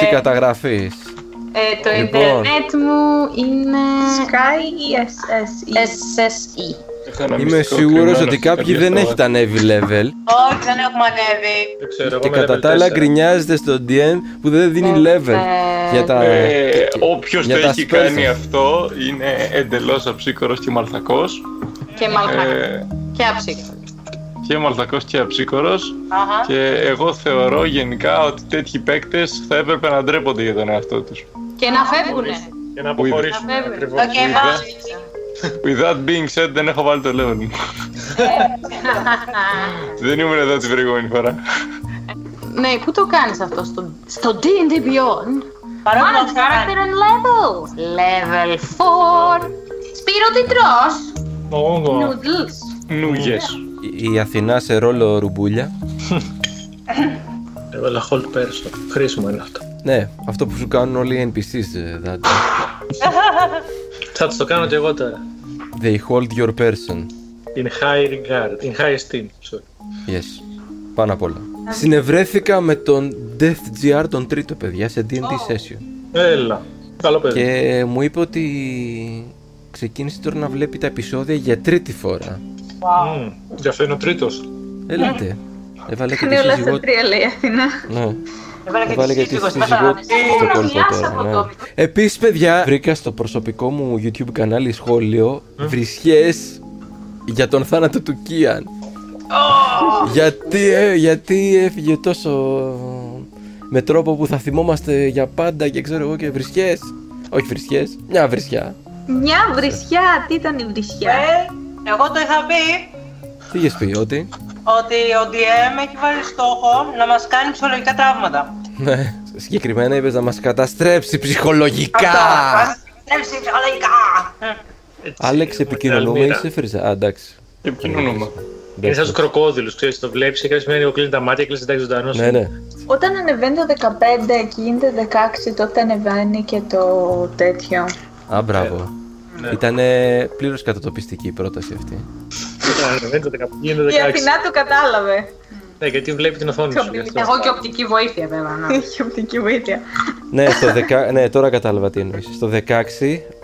λέξη καταγραφής. Ε, το Λοιπόν. ίντερνετ μου είναι Sky ή SSE. SSE. Έχω ένα Είμαι μυστικό σίγουρος κρυμμένο ότι σε κάποιοι κάποια δεν χώρα. έχετε ανέβει level. Όχι, δεν έχουμε ανέβει. Δεν ξέρω, εγώ Και με κατά level τα άλλα 4. γκρινιάζετε στο DM που δεν δίνει level. Για τα... Ε, όποιος για το τα έχει spells. κάνει αυτό είναι εντελώς αψύκορος και μαλθακός. Και μαλακά. Ε, Και άψυχα. Και μαλθακός και αψύκορος. Αχα. Και εγώ θεωρώ γενικά ότι τέτοιοι παίκτες θα έπρεπε να ντρέπονται για τον εαυτό τους. Και να φεύγουνε. Για να αποχωρήσουμε. Να φεύγουν. ακριβώς. Το κεφάλι. With that being said, δεν έχω βάλει το level μου. δεν ήμουν εδώ την προηγούμενη φορά. Ναι, πού το κάνεις αυτό στο, στο D&D Beyond; Manage character and level. Level 4. Σπύρο τι τρως; Όγκο. Noodles. Νούγες. Η Αθηνά σε ρόλο ρουμπούλια. Έβαλα hold person. Χρήσιμο είναι αυτό. Ναι, αυτό που σου κάνουν όλοι οι NPCs. ε, that- Θα τους το κάνω και εγώ τώρα. They hold your person. In high regard. In high esteem. Sorry. Yes. Πάνω απ' όλα. Συνευρέθηκα με τον Death GR τον τρίτο παιδιά σε D&D session. Έλα. Καλό παιδί. Και μου είπε ότι ξεκίνησε τώρα να βλέπει τα επεισόδια για τρίτη φορά. Μμμ. Γι' αυτό είναι ο τρίτος. Έλατε. Έβαλε και Κάνει τη όλα σύζυγό στα τρία, λέει η Αθηνά. Ναι. Έβαλε και Έβαλε τη και τη σύζυγο σύζυγό μέσα. της στο κόλπο τώρα. Ναι. Επίσης παιδιά, βρήκα στο προσωπικό μου YouTube κανάλι σχόλιο βρισιές για τον θάνατο του Κίαν. γιατί, ε, γιατί έφυγε τόσο με τρόπο που θα θυμόμαστε για πάντα και ξέρω εγώ και βρισιές. Όχι βρισιές, μια βρισιά. Μια βρισιά, τι ήταν η βρισιά; Ε, εγώ το είχα πει Τι είχες πει, ότι; ότι ο DM έχει βάλει στόχο να μας κάνει ψυχολογικά τραύματα. Ναι, συγκεκριμένα είπες να μας καταστρέψει ψυχολογικά. Τρέψει ψυχολογικά. Άλεξ, επικοινωνούμε, Αλμύρα. είσαι φρυζά. Α, εντάξει. Επικοινωνούμε. Είναι σαν τους κροκόδηλους, ξέρεις, το βλέπεις και κάποια στιγμή κλείνει τα μάτια και λε εντάξει ζωντανός. Ναι, ναι. Όταν ανεβαίνει το 15 και γίνεται 16, τότε ανεβαίνει και το τέτοιο. Α, μπράβο. Ήταν πλήρως κατατοπιστική η πρόταση αυτή. Δεν το 15, γίνεται Η 16. Αθηνά το κατάλαβε. Ναι, γιατί βλέπει την οθόνη σου. γι' αυτό. Εγώ και οπτική βοήθεια βέβαια. ναι. Έχει οπτική βοήθεια. ναι, στο δεκα... ναι, τώρα κατάλαβα τι εννοείς. Στο 16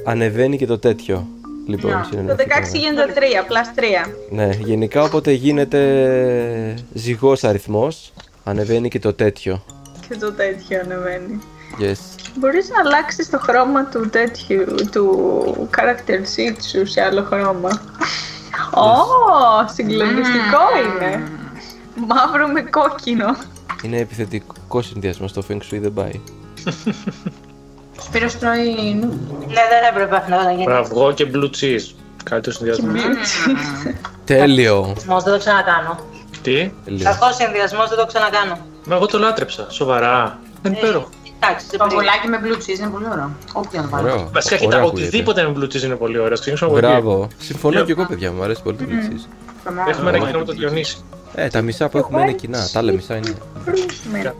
ανεβαίνει και το τέτοιο. Λοιπόν, Το συνεννοηθήκαμε. 16 γίνεται 3, πλάς 3. Ναι, γενικά όποτε γίνεται ζυγός αριθμός, ανεβαίνει και το τέτοιο. Και το τέτοιο ανεβαίνει. Yes. Μπορείς να αλλάξεις το χρώμα του τέτοιου, του character sheet σου σε άλλο χρώμα. Ω, συγκλονιστικό είναι. Μαύρο με κόκκινο. Είναι επιθετικό συνδυασμό στο Feng Shui δεν πάει. Σπύρος τρώει νου. Ναι, δεν έπρεπε να το γίνει. Αυγό και blue cheese. Κάτι το συνδυασμό. Τέλειο. Συνδυασμός, δεν το ξανακάνω. Τι; Τέλειο. Κακός συνδυασμός, δεν το ξανακάνω. Μα εγώ το λάτρεψα. Σοβαρά. Δεν υπέροχο. Εντάξει, δεν Το πρέπει. αυγολάκι με blue cheese είναι πολύ ωραίο. Όποιο να βάλω. Ωραίο. Βασικά, Ωραία κοιτά, ακούγεται. οτιδήποτε με blue cheese είναι πολύ ωραίο. Ξεκινήσουμε από εκεί. Μπράβο. Συμφωνώ και εγώ, παιδιά μου. Αρέσει πολύ το Blue Έχουμε ένα κοινό με το Διονύση. Ε, τα μισά που έχουμε είναι κοινά. Τα άλλα μισά είναι. Ναι.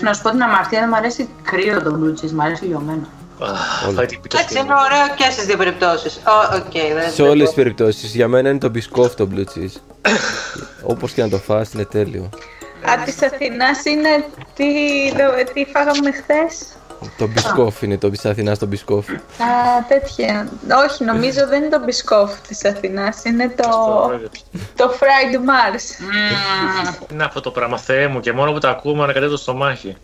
Να σου πω την αμαρτία, δεν μου αρέσει κρύο το blue cheese, μου αρέσει λιωμένο. Αχ, Φάει την πίτα Εντάξει, στην είναι ωραίο και στις δύο περιπτώσεις. Οκ, δεν Σε όλες τις περιπτώσεις. Για μένα είναι το Biscoff το blue cheese. Όπως και να το φας είναι τέλειο. Α, της Αθηνάς είναι τι, το- τι φάγαμε χθες; Το Biscoff είναι το της Αθηνάς το Biscoff. Α, τέτοια. Όχι, νομίζω δεν είναι το Biscoff της Αθηνάς, είναι το, το fried Mars. Τι είναι αυτό το πράγμα, Θεέ μου, και μόνο που τα ακούμε ανακατεύει το στομάχι.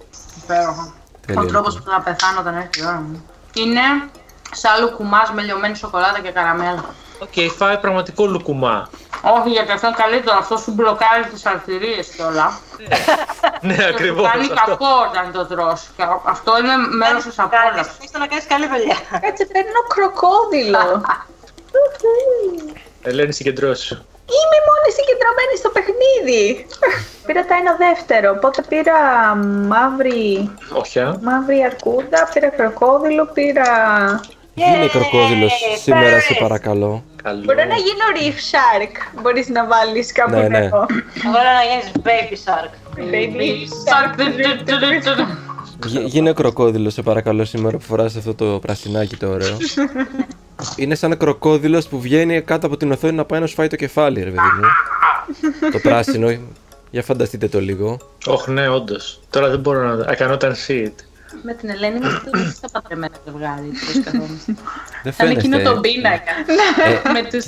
Υπέροχο. Τέλειο, Ο τρόπος λοιπόν. που θα πεθάνω όταν έρθει η ώρα μου. Είναι σαν λουκουμάς με λιωμένη σοκολάτα και καραμέλα. Οκ, φάει πραγματικό λουκουμά. Όχι, γιατί αυτό είναι καλύτερο. Αυτό σου μπλοκάρει τις αρτηρίες και όλα. Ναι, Και σου ακριβώς. κάνει κακό όταν το τρως. Και αυτό είναι μέρος της απόλαυσης. Ήρθε να κάνεις καλή δουλειά. Κάτσε, παίρνω κροκόδιλο. Ελένη, συγκεντρώσει σου. Είμαι μόνη συγκεντρωμένη στο παιχνίδι. πήρα τα ένα δεύτερο, οπότε πήρα μαύρη, Όχι, α. μαύρη αρκούδα, πήρα κροκόδιλο, πήρα... Γίνε κροκόδηλο σήμερα, σε παρακαλώ. Καλό. Μπορώ να γίνω reef shark, μπορείς να βάλεις κάπου Ναι, ναι. νερό. Εγώ να γίνει baby shark. Baby shark. Γι- Γίνε κροκόδηλος, σε παρακαλώ, σήμερα που φοράς αυτό το πρασινάκι το ωραίο. Είναι σαν κροκόδηλος που βγαίνει κάτω από την οθόνη να πάει να σου φάει το κεφάλι, ρε παιδί μου. το πράσινο. Για φανταστείτε το λίγο. Όχι, ναι, όντως. Τώρα δεν μπορώ να. I cannot unsee it. Με την Ελένη είμαστε το στο παντρεμένο ζευγάρι. πώς καθόμαστε. Δεν Σαν εκείνο φαίνεται. το πίνακα. Με τους...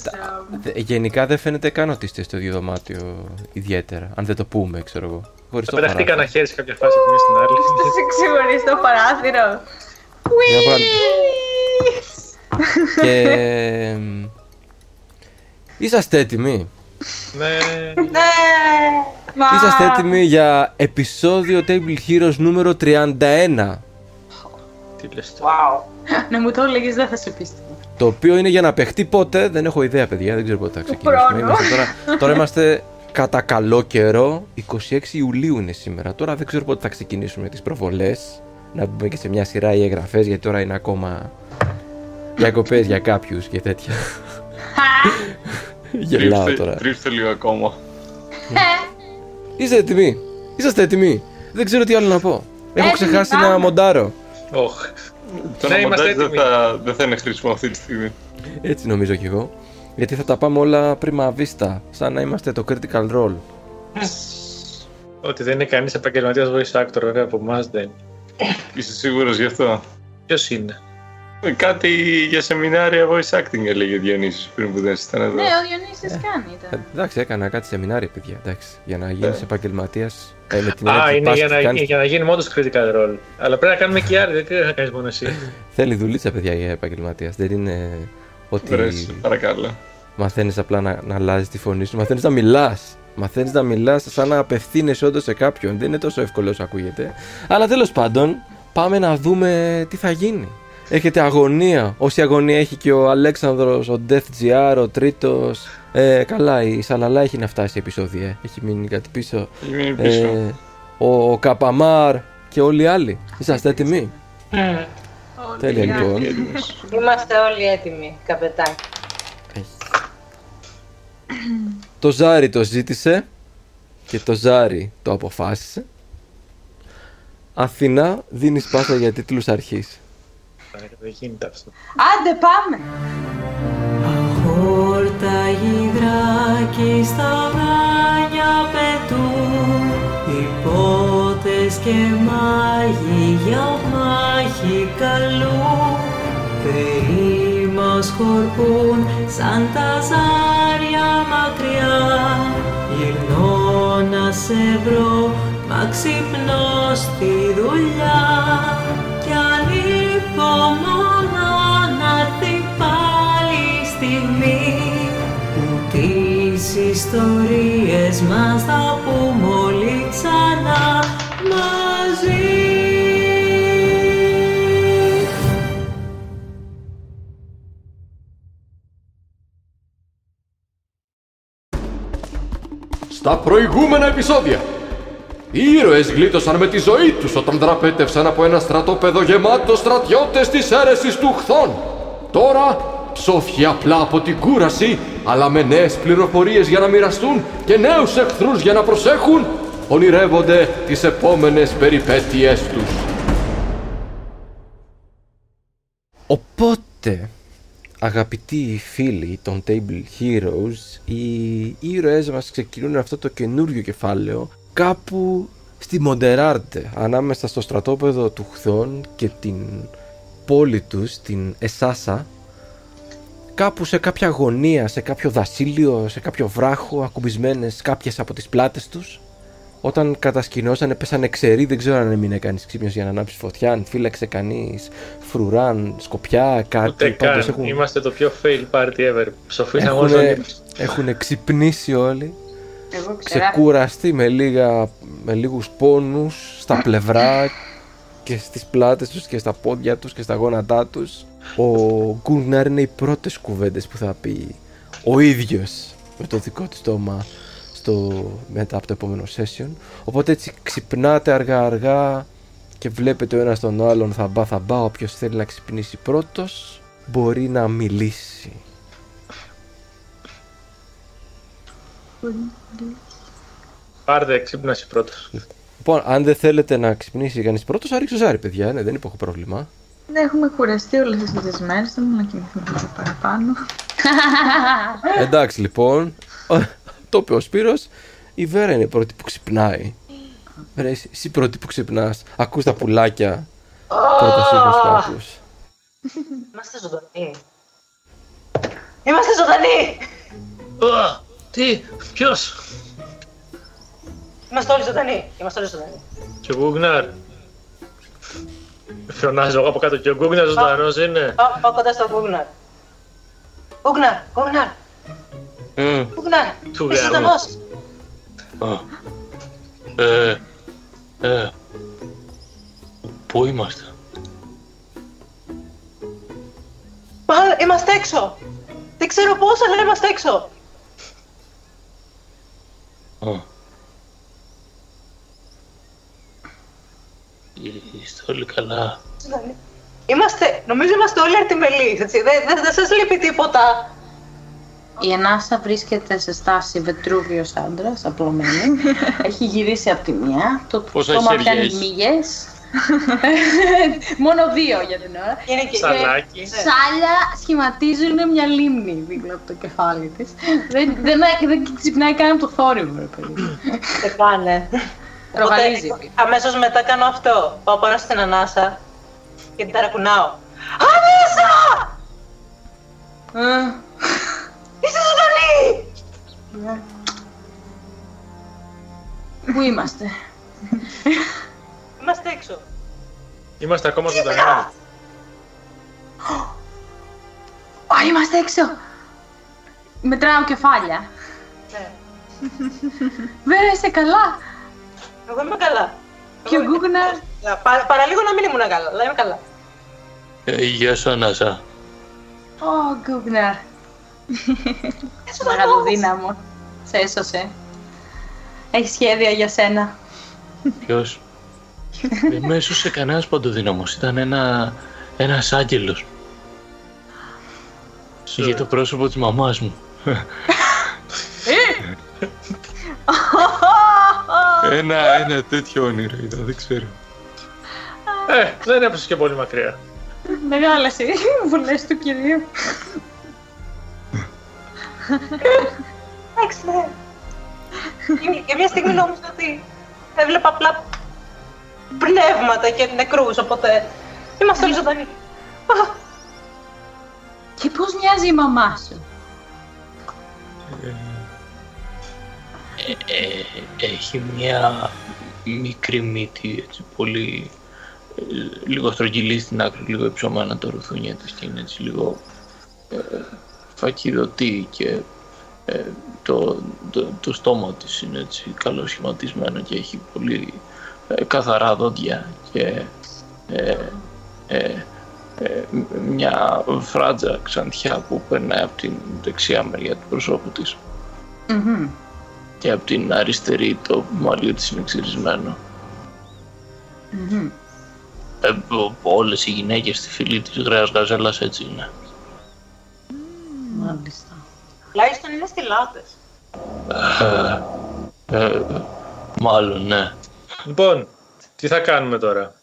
Δε- Γενικά δεν φαίνεται καν ότι είστε στο ίδιο δωμάτιο ιδιαίτερα. Αν δεν το πούμε, ξέρω εγώ. Χωριστό Πεταχτεί παράθυρο. κανένα χέρι σε κάποια φάση από τη μία στην άλλη. Στο ξεχωριστό παράθυρο. Για να βάλω- Και. εμ, Είσαστε έτοιμοι; Ναι. Ναι! Μα... Είσαστε έτοιμοι για επεισόδιο Table Heroes νούμερο 31. Τι λες τώρα. Wow. Να μου το έλεγες δεν θα σε πίστευα. Το οποίο είναι για να παιχτεί πότε, δεν έχω ιδέα, παιδιά, δεν ξέρω πότε θα ξεκινήσουμε. χρόνου. Είμαστε τώρα, τώρα είμαστε κατά καλό καιρό. 26 Ιουλίου είναι σήμερα. Τώρα δεν ξέρω πότε θα ξεκινήσουμε τις προβολές. Να μπούμε και σε μια σειρά οι εγγραφές, γιατί τώρα είναι ακόμα διακοπές για κάποιους και τέτοια. Γελάω Τρίψτε- τώρα. Τρίψτε λίγο ακόμα. Είστε έτοιμοι. Είσαστε έτοιμοι. Δεν ξέρω τι άλλο να πω. Έχω Έτοιμοι, ξεχάσει πάμε. να μοντάρω. Όχι. Το Ναι, να είμαστε μοντάζ δεν έτοιμοι. θα, δεν θα είναι χρήσιμο αυτή τη στιγμή. Έτσι νομίζω κι εγώ. Γιατί θα τα πάμε όλα πρίμα βίστα. Σαν να είμαστε το critical role. Ότι δεν είναι κανείς επαγγελματίας voice actor, βέβαια από εμάς δεν. Είσαι σίγουρος γι' αυτό; Ποιος είναι; Ε, Κάτι για σεμινάρια voice acting έλεγε ο Διονύσης πριν που δεν ήταν εδώ. Ναι, ο Διονύσης κάνει Ε, ήταν. Εντάξει, έκανα κάτι σεμινάρια, παιδιά. Εντάξει, για να γίνεις επαγγελματίας. Ε, με την Α, έννοια ότι είναι πας για και να, κάνεις- για να γίνουμε όντω critical role. Αλλά πρέπει να κάνουμε και οι άλλοι, δεν θα κάνεις μόνο εσύ. Θέλει δουλίτσα, παιδιά, για επαγγελματίας. Δεν είναι ότι Βρες, παρακαλώ. μαθαίνεις απλά να, να αλλάζεις τη φωνή σου. Μαθαίνεις να μιλάς. Μαθαίνεις να μιλάς σαν να απευθύνεσαι όντως σε κάποιον. Δεν είναι τόσο εύκολο όσο ακούγεται. Αλλά τέλος πάντων, πάμε να δούμε τι θα γίνει. Έχετε αγωνία. Όση αγωνία έχει και ο Αλέξανδρος, ο Death GR, ο τρίτος. Ε, καλά, η Σαλαλά έχει να φτάσει επεισόδια. ε. Έχει μείνει κάτι πίσω. Έχει μείνει πίσω. Ε, ο, ο Καπαμάρ και όλοι οι άλλοι. Είσαστε έτοιμοι; Τέλεια λοιπόν. Έτοιμος. Είμαστε όλοι έτοιμοι, καπετάκι. Το Ζάρι το ζήτησε και το Ζάρι το αποφάσισε. Αθηνά δίνεις πάσα για τίτλους αρχής. Δεν γίνεται αυτό. Άντε πάμε! Χόρτα γυδράκι στα βράνια πετούν Υπότες και μάγοι για μάχη καλούν Θεοί μας χορπούν σαν τα ζάρια μακριά Γυρνώ να σε βρω, μα ξυπνώ στη δουλειά ιστορίες μας θα πούμε όλοι ξανά μαζί. Στα προηγούμενα επεισόδια, οι ήρωες γλίτωσαν με τη ζωή τους όταν δραπέτευσαν από ένα στρατόπεδο γεμάτο στρατιώτες της αίρεσης του χθών. Τώρα, ψόφια απλά από την κούραση, αλλά με νέες πληροφορίες για να μοιραστούν και νέους εχθρούς για να προσέχουν, ονειρεύονται τις επόμενες περιπέτειές τους. Οπότε, αγαπητοί φίλοι των Table Heroes, οι ήρωές μας ξεκινούν αυτό το καινούριο κεφάλαιο κάπου στη Μοντεράρτε, ανάμεσα στο στρατόπεδο του Χθών και την πόλη τους, την Εσάσα, κάπου σε κάποια γωνία, σε κάποιο δασίλειο, σε κάποιο βράχο, ακουμπισμένες κάποιες από τις πλάτες τους. Όταν κατασκηνώσανε, πέσανε ξεροί, δεν ξέρω αν έμεινε κανείς ξύπνιος για να ανάψει φωτιά, αν φύλαξε κανείς φρουράν, σκοπιά, κάτι. Ούτε καν. πάντως έχουν, Είμαστε το πιο fail party ever. Ψοφήσαμε όλοι. έχουν, όλοι. έχουν ξυπνήσει όλοι, Εγώ ξέρα. ξεκουραστεί με, λίγα, με λίγους πόνους στα πλευρά και στις πλάτες τους και στα πόδια τους και στα γόνατά τους. Ο Γκούρναρ είναι οι πρώτες κουβέντες που θα πει ο ίδιος με το δικό του στόμα στο, μετά από το επόμενο session. Οπότε έτσι ξυπνάτε αργά αργά και βλέπετε ο ένας τον άλλον θα μπα θα μπα όποιος θέλει να ξυπνήσει πρώτος μπορεί να μιλήσει. Πάρτε, ξύπνα εσύ πρώτος. Λοιπόν, αν δεν θέλετε να ξυπνήσει κανείς πρώτος, θα ρίξω ζάρι, παιδιά. Ναι, δεν υπάρχει πρόβλημα. Δεν έχουμε κουραστεί όλες αυτές τις μέρες, θέλουμε να κοιμηθούμε λίγο παραπάνω. Εντάξει, λοιπόν. Το είπε ο Σπύρος. Η Βέρα είναι η πρώτη που ξυπνάει. Βέρα, εσύ, εσύ πρώτη που ξυπνάς. Ακούς τα πουλάκια. Πρώτος ήχος που ακούς. Είμαστε ζωντανοί. Είμαστε ζωντανοί! Α, Τι, ποιος, Είμαστε όλοι ζωντανοί. Είμαστε όλοι ζωντανοί. και ο Γκούγναρ. Φωνάζω εγώ από κάτω και ο Γκούγναρ ζωντανός είναι. Πάω, πάω κοντά στον Γκούγναρ. Γκούγναρ, Γκούγναρ, Μμ, Γκούγναρ. Του Είσαι γάμου. ζωντανός. α. Ε, ε. Πού είμαστε; Μα, Είμαστε έξω. Δεν ξέρω πώς, αλλά είμαστε έξω. Α. Είστε όλοι καλά. Ζωντανοί. Είμαστε, νομίζω είμαστε όλοι αρτιμελείς, έτσι. Δεν, δεν, δεν σας λείπει τίποτα. Η Ενάσα βρίσκεται σε στάση Βετρούβιος άντρας, απλωμένη. έχει γυρίσει από τη μία, το Πόσα στόμα χέρια πιάνει έχει; μύγες. Μόνο δύο για την ώρα. Είναι και Σαλάκι. Σάλια σχηματίζουν μια λίμνη δίπλα από το κεφάλι της. δεν, δεν, δεν ξυπνάει καν από το θόρυβο, ρε παιδί. Δεν κάνε. Ρογαλίζει. Οπότε, αμέσως μετά κάνω αυτό. Πάω πάνω στην ανάσα και την ταρακουνάω. Ανάσα! Ε, Είσαι ζωντανή! Πού είμαστε; Είμαστε έξω. Είμαστε ακόμα ζωντανοί. Α, είμαστε έξω. Μετράω κεφάλια. Ναι. Βέβαια είσαι καλά. Εγώ είμαι καλά. Και ο Εγώ- Γκούγναρ. Πα- Παραλίγο να μην ήμουν καλά, αλλά είμαι καλά. Ε, γεια σου, Ανάσα. Ω, Γκούγναρ. Είσαι Μεγαλοδύναμο. Σε έσωσε. Έχει σχέδια για σένα. Ποιος; Δεν με έσωσε κανένας παντοδύναμος. Ήταν ένα... ένας άγγελος. Για το πρόσωπο της μαμάς μου. ένα, ένα τέτοιο όνειρο είδα, δεν ξέρω. Ε, δεν έπεσε και πολύ μακριά. Μεγάλες οι βουλές του κυρίου. Εντάξει, ναι. Και- Και μια στιγμή νόμιζα ότι έβλεπα απλά πνεύματα και νεκρούς, οπότε είμαστε όλοι ζωντανοί. Και πώς μοιάζει η μαμά σου; Ε, έχει μια μικρή μύτη, έτσι, πολύ... ε, λίγο στρογγυλή στην άκρη, λίγο υψωμένα το ρουθούνια της και είναι έτσι λίγο ε, φακιδωτή και ε, το, το, το στόμα της είναι έτσι καλοσχηματισμένο και έχει πολύ ε, καθαρά δόντια και ε, ε, ε, μια φράτζα ξανθιά που περνάει από την δεξιά μεριά του προσώπου της Μμμ. και από την αριστερή το μαλλί της είναι ξυρισμένο. Μμμ. Ε, ο- όλες οι γυναίκες στη φυλή της γρέας γαζέλας έτσι είναι. Μάλιστα. Τουλάχιστον είναι στυλάτες. Ε, ε, μάλλον ναι. Λοιπόν, τι θα κάνουμε τώρα;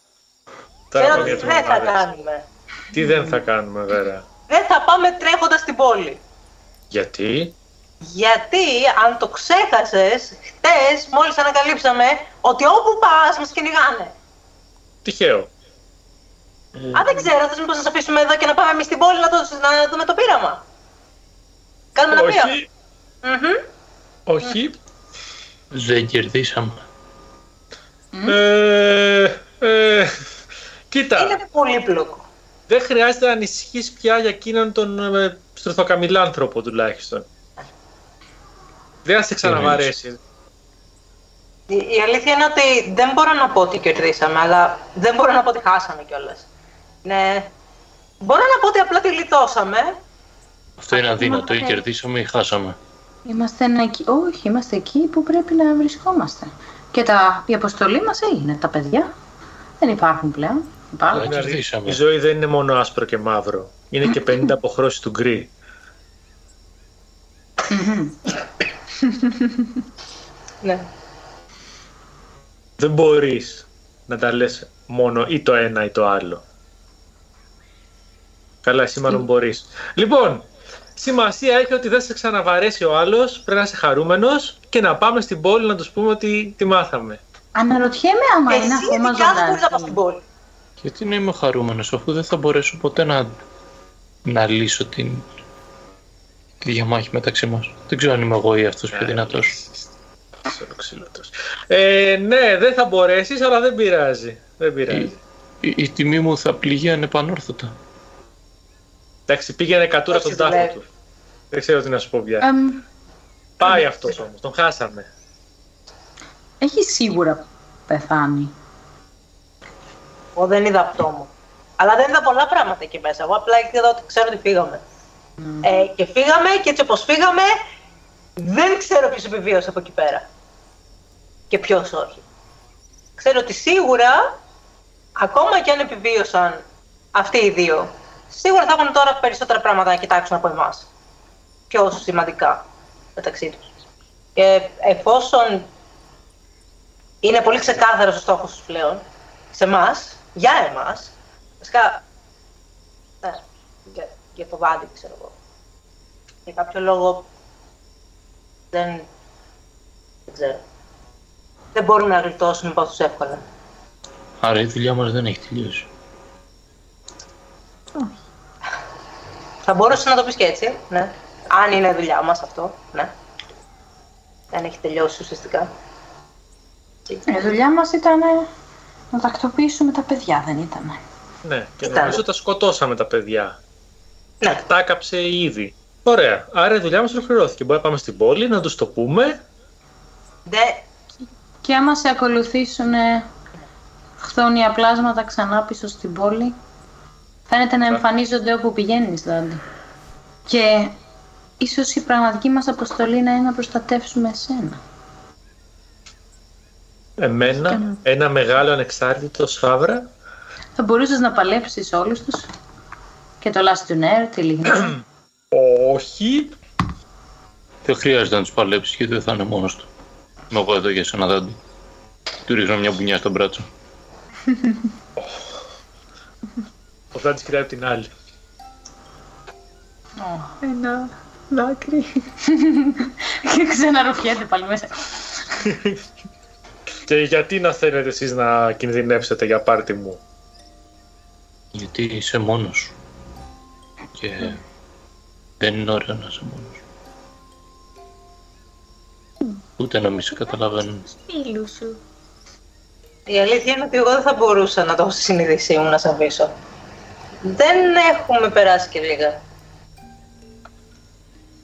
Τώρα Ξέρω πάμε τι για τις δεν θα μαμάδες. κάνουμε. Τι δεν θα κάνουμε, Βέρα; Δεν θα πάμε τρέχοντας στην πόλη. Γιατί; Γιατί, αν το ξέχασες, χτες μόλις ανακαλύψαμε ότι όπου πας μας κυνηγάνε. Τυχαίο. Αν δεν ξέρω, θες μήπως να σε αφήσουμε εδώ και να πάμε εμείς στην πόλη να, το, να δούμε το πείραμα. Κάνουμε ένα πείραμα. Όχι. Μμμ. Όχι. Δεν κερδίσαμε. Ε, ε, κοίτα, Είναι πολύπλοκο. δεν χρειάζεται να ανησυχείς πια για εκείνον τον ε, στρουθοκαμιλάνθρωπο τουλάχιστον. Δεν θα σε ξαναβαρέσει. Η, η αλήθεια είναι ότι δεν μπορώ να πω ότι κερδίσαμε, αλλά δεν μπορώ να πω ότι χάσαμε κιόλας. Ναι. Μπορώ να πω ότι απλά τη γλιτώσαμε. Αυτό είναι αδύνατο. Ή κερδίσαμε ή χάσαμε. Είμαστε ένα εκεί. Όχι, είμαστε εκεί που πρέπει να βρισκόμαστε. Και τα... η αποστολή μας έγινε. Τα παιδιά δεν υπάρχουν πλέον. Υπάρχουν. Ε, Δηλαδή, κερδίσαμε. η ζωή δεν είναι μόνο άσπρο και μαύρο. Είναι και 50 αποχρώσεις του γκρι. Ναι. Δεν μπορείς να τα λες μόνο ή το ένα ή το άλλο. Καλά, εσύ μάλλον μπορείς. Λοιπόν, Σημασία έχει ότι δεν σε ξαναβαρέσει ο άλλος, πρέπει να είσαι χαρούμενος και να πάμε στην πόλη να τους πούμε ότι τη μάθαμε. Αναρωτιέμαι άμα είναι Εσύ ακόμα ειδικά δεν μπορείς να πας στην ζωντανή. πόλη. Γιατί να είμαι χαρούμενος αφού δεν θα μπορέσω ποτέ να, να λύσω την, τη διαμάχη μεταξύ μας. Δεν ξέρω αν είμαι εγώ ή αυτός πιο δυνατός. Ξυλωτός. Ε, ναι, δεν θα μπορέσεις, αλλά δεν πειράζει. Δεν πειράζει. Η, η τιμή μου θα πληγεί ανεπανόρθωτα. Εντάξει, πήγαινε κατούρα Όχι, στον τάφο δουλεύει. του. Δεν ξέρω τι να σου πω πια. Εμ, Πάει αυτός όμως, τον χάσαμε. έχει σίγουρα πεθάνει. Εγώ δεν είδα αυτό μου. Αλλά δεν είδα πολλά πράγματα εκεί μέσα. Εγώ απλά είδα ότι ξέρω ότι φύγαμε. Ε, και φύγαμε και έτσι όπως φύγαμε, δεν ξέρω ποιος επιβίωσε από εκεί πέρα. Και ποιος όχι. Ξέρω ότι σίγουρα, ακόμα και αν επιβίωσαν αυτοί οι δύο, σίγουρα θα έχουν τώρα περισσότερα πράγματα να κοιτάξουν από εμάς. Πιο σημαντικά μεταξύ τους. Και εφόσον είναι πολύ ξεκάθαρος ο στόχος τους πλέον, σε εμάς, για εμάς, βασικά, ναι, για, για το βάντι, ξέρω εγώ. Για κάποιο λόγο δεν, δεν ξέρω. Δεν μπορούν να γλιτώσουν από τους εύκολα. Άρα η δουλειά μας δεν έχει τελειώσει. Θα μπορούσε να το πεις και έτσι, ναι. Αν είναι δουλειά μας αυτό, ναι. Δεν έχει τελειώσει ουσιαστικά. Η δουλειά μας ήταν να τακτοποιήσουμε τα παιδιά, δεν ήταν. Ναι, και Ήταν. νομίζω τα σκοτώσαμε τα παιδιά. Ναι, Τα έκαψε ήδη. Ωραία. Άρα η δουλειά μας ολοκληρώθηκε. Μπορεί να πάμε στην πόλη, να τους το πούμε. δεν, Και άμα σε ακολουθήσουν χθόνια πλάσματα ξανά πίσω στην πόλη, φαίνεται να εμφανίζονται όπου πηγαίνεις, Δάντη. Και ίσως η πραγματική μας αποστολή να είναι να προστατεύσουμε εσένα. Εμένα, ένα μεγάλο ανεξάρτητο σφάβρα. Θα μπορούσες να παλέψεις όλους τους και το Λαστουνέρ, τη Λιγνή. Όχι. Δεν χρειάζεται να τους παλέψεις γιατί δεν θα είναι μόνος του. Είμαι εγώ εδώ για σένα δάντη. Του ρίχνω μια μπουνιά στο μπράτσο. Ο Δάντης κοιτάει απ' την άλλη. Ένα δάκρυ. και ξαναρουφιέται πάλι μέσα. Και γιατί να θέλετε εσείς να κινδυνεύσετε για πάρτι μου; Γιατί είσαι μόνος σου. Και δεν είναι ωραίο να είσαι μόνος σου. Ούτε να μην σε καταλαβαίνουν. Φίλου σου. η αλήθεια είναι ότι εγώ δεν θα μπορούσα να το έχω στη συνείδησή μου να σε αφήσω. Δεν έχουμε περάσει και λίγα.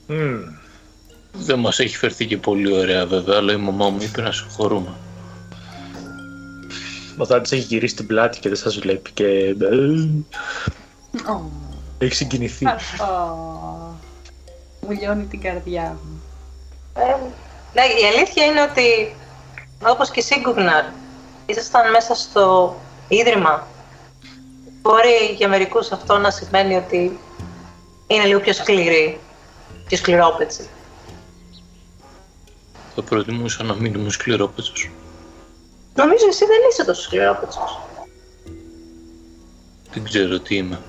Μμμ. Δεν μας έχει φερθεί και πολύ ωραία βέβαια, αλλά η μαμά μου είπε να συγχωρούμε. Ο Δάντης έχει γυρίσει την πλάτη και δεν σας βλέπει και... Έχει συγκινηθεί. Μου λιώνει την καρδιά μου. Ε, ναι, η αλήθεια είναι ότι, όπως και εσύ, Γκουγνάρ, ήσασταν μέσα στο ίδρυμα. Μπορεί για μερικούς αυτό να σημαίνει ότι είναι λίγο πιο σκληρή, πιο σκληρόπετσι. Θα προτιμούσα να μην ήμουν σκληρόπετσος. Νομίζω εσύ δεν είσαι τόσο σκληρόπετσος. Δεν ξέρω τι είμαι.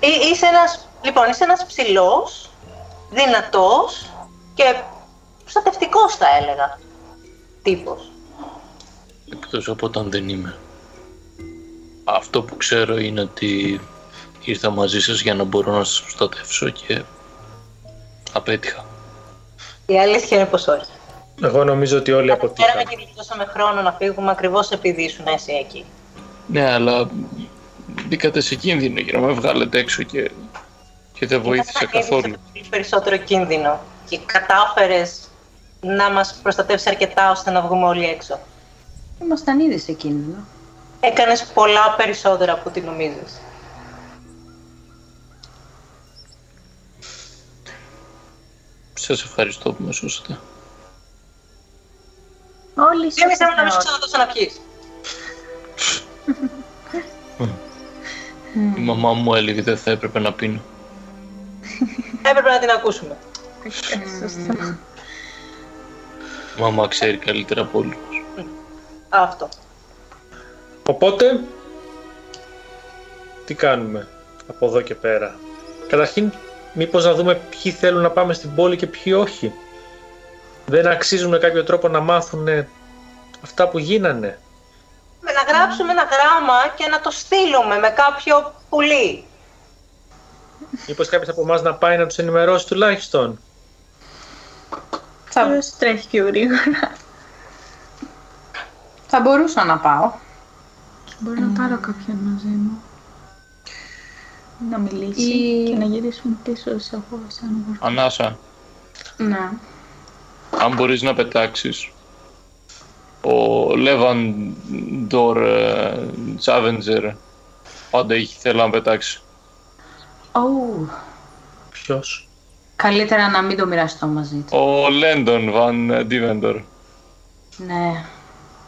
Εί- Είσαι ένας, λοιπόν, είσαι ένας ψηλός, δυνατός και προστατευτικός θα έλεγα. Τύπος. Εκτός από όταν δεν είμαι. Αυτό που ξέρω είναι ότι ήρθα μαζί σας για να μπορώ να σας προστατεύσω και απέτυχα. Η αλήθεια είναι πως όχι. Εγώ νομίζω ότι όλοι Πέραμε αποτύχαμε. και γλιτώσαμε χρόνο να φύγουμε ακριβώς επειδή ήσουν εσύ εκεί. Ναι, αλλά μπήκατε σε κίνδυνο για να με βγάλετε έξω και, και δεν βοήθησε Ήταν ήδη σε καθόλου. πολύ περισσότερο κίνδυνο και κατάφερες να μας προστατεύσει αρκετά ώστε να βγούμε όλοι έξω. Ήμασταν ήδη σε κίνδυνο. Έκανες πολλά περισσότερα από ό,τι νομίζεις. Σας ευχαριστώ που με σώσατε. Όλοι Δεν ήθελα να μην σου σας ξαναδώσω να πιείς. Η μαμά μου έλεγε δεν θα έπρεπε να πίνω. Έπρεπε να την ακούσουμε. Σωστά. Η μαμά ξέρει καλύτερα από όλους μας. Αυτό. Οπότε, τι κάνουμε από εδώ και πέρα; Καταρχήν, μήπως να δούμε ποιοι θέλουν να πάμε στην πόλη και ποιοι όχι. Δεν αξίζουν με κάποιο τρόπο να μάθουν αυτά που γίνανε. Με να γράψουμε ένα γράμμα και να το στείλουμε με κάποιο πουλί. Μήπως κάποιος από εμάς να πάει να τους ενημερώσει τουλάχιστον. Θα, Ποιος τρέχει πιο γρήγορα. θα μπορούσα να πάω. Μπορώ να πάρω κάποιον μαζί μου. Να μιλήσει Ή- και να γυρίσουμε πίσω σε εγώ σαν γορ- Ανάσα, Ναι. αν μπορείς να πετάξεις ο Λεβαντορ Τσάβεντζερ πάντα είχε θέλει να πετάξει. Ου, Ποιος; καλύτερα να μην το μοιραστώ μαζί του. Ο Λέντον Βαν Ντίβεντορ. Ναι,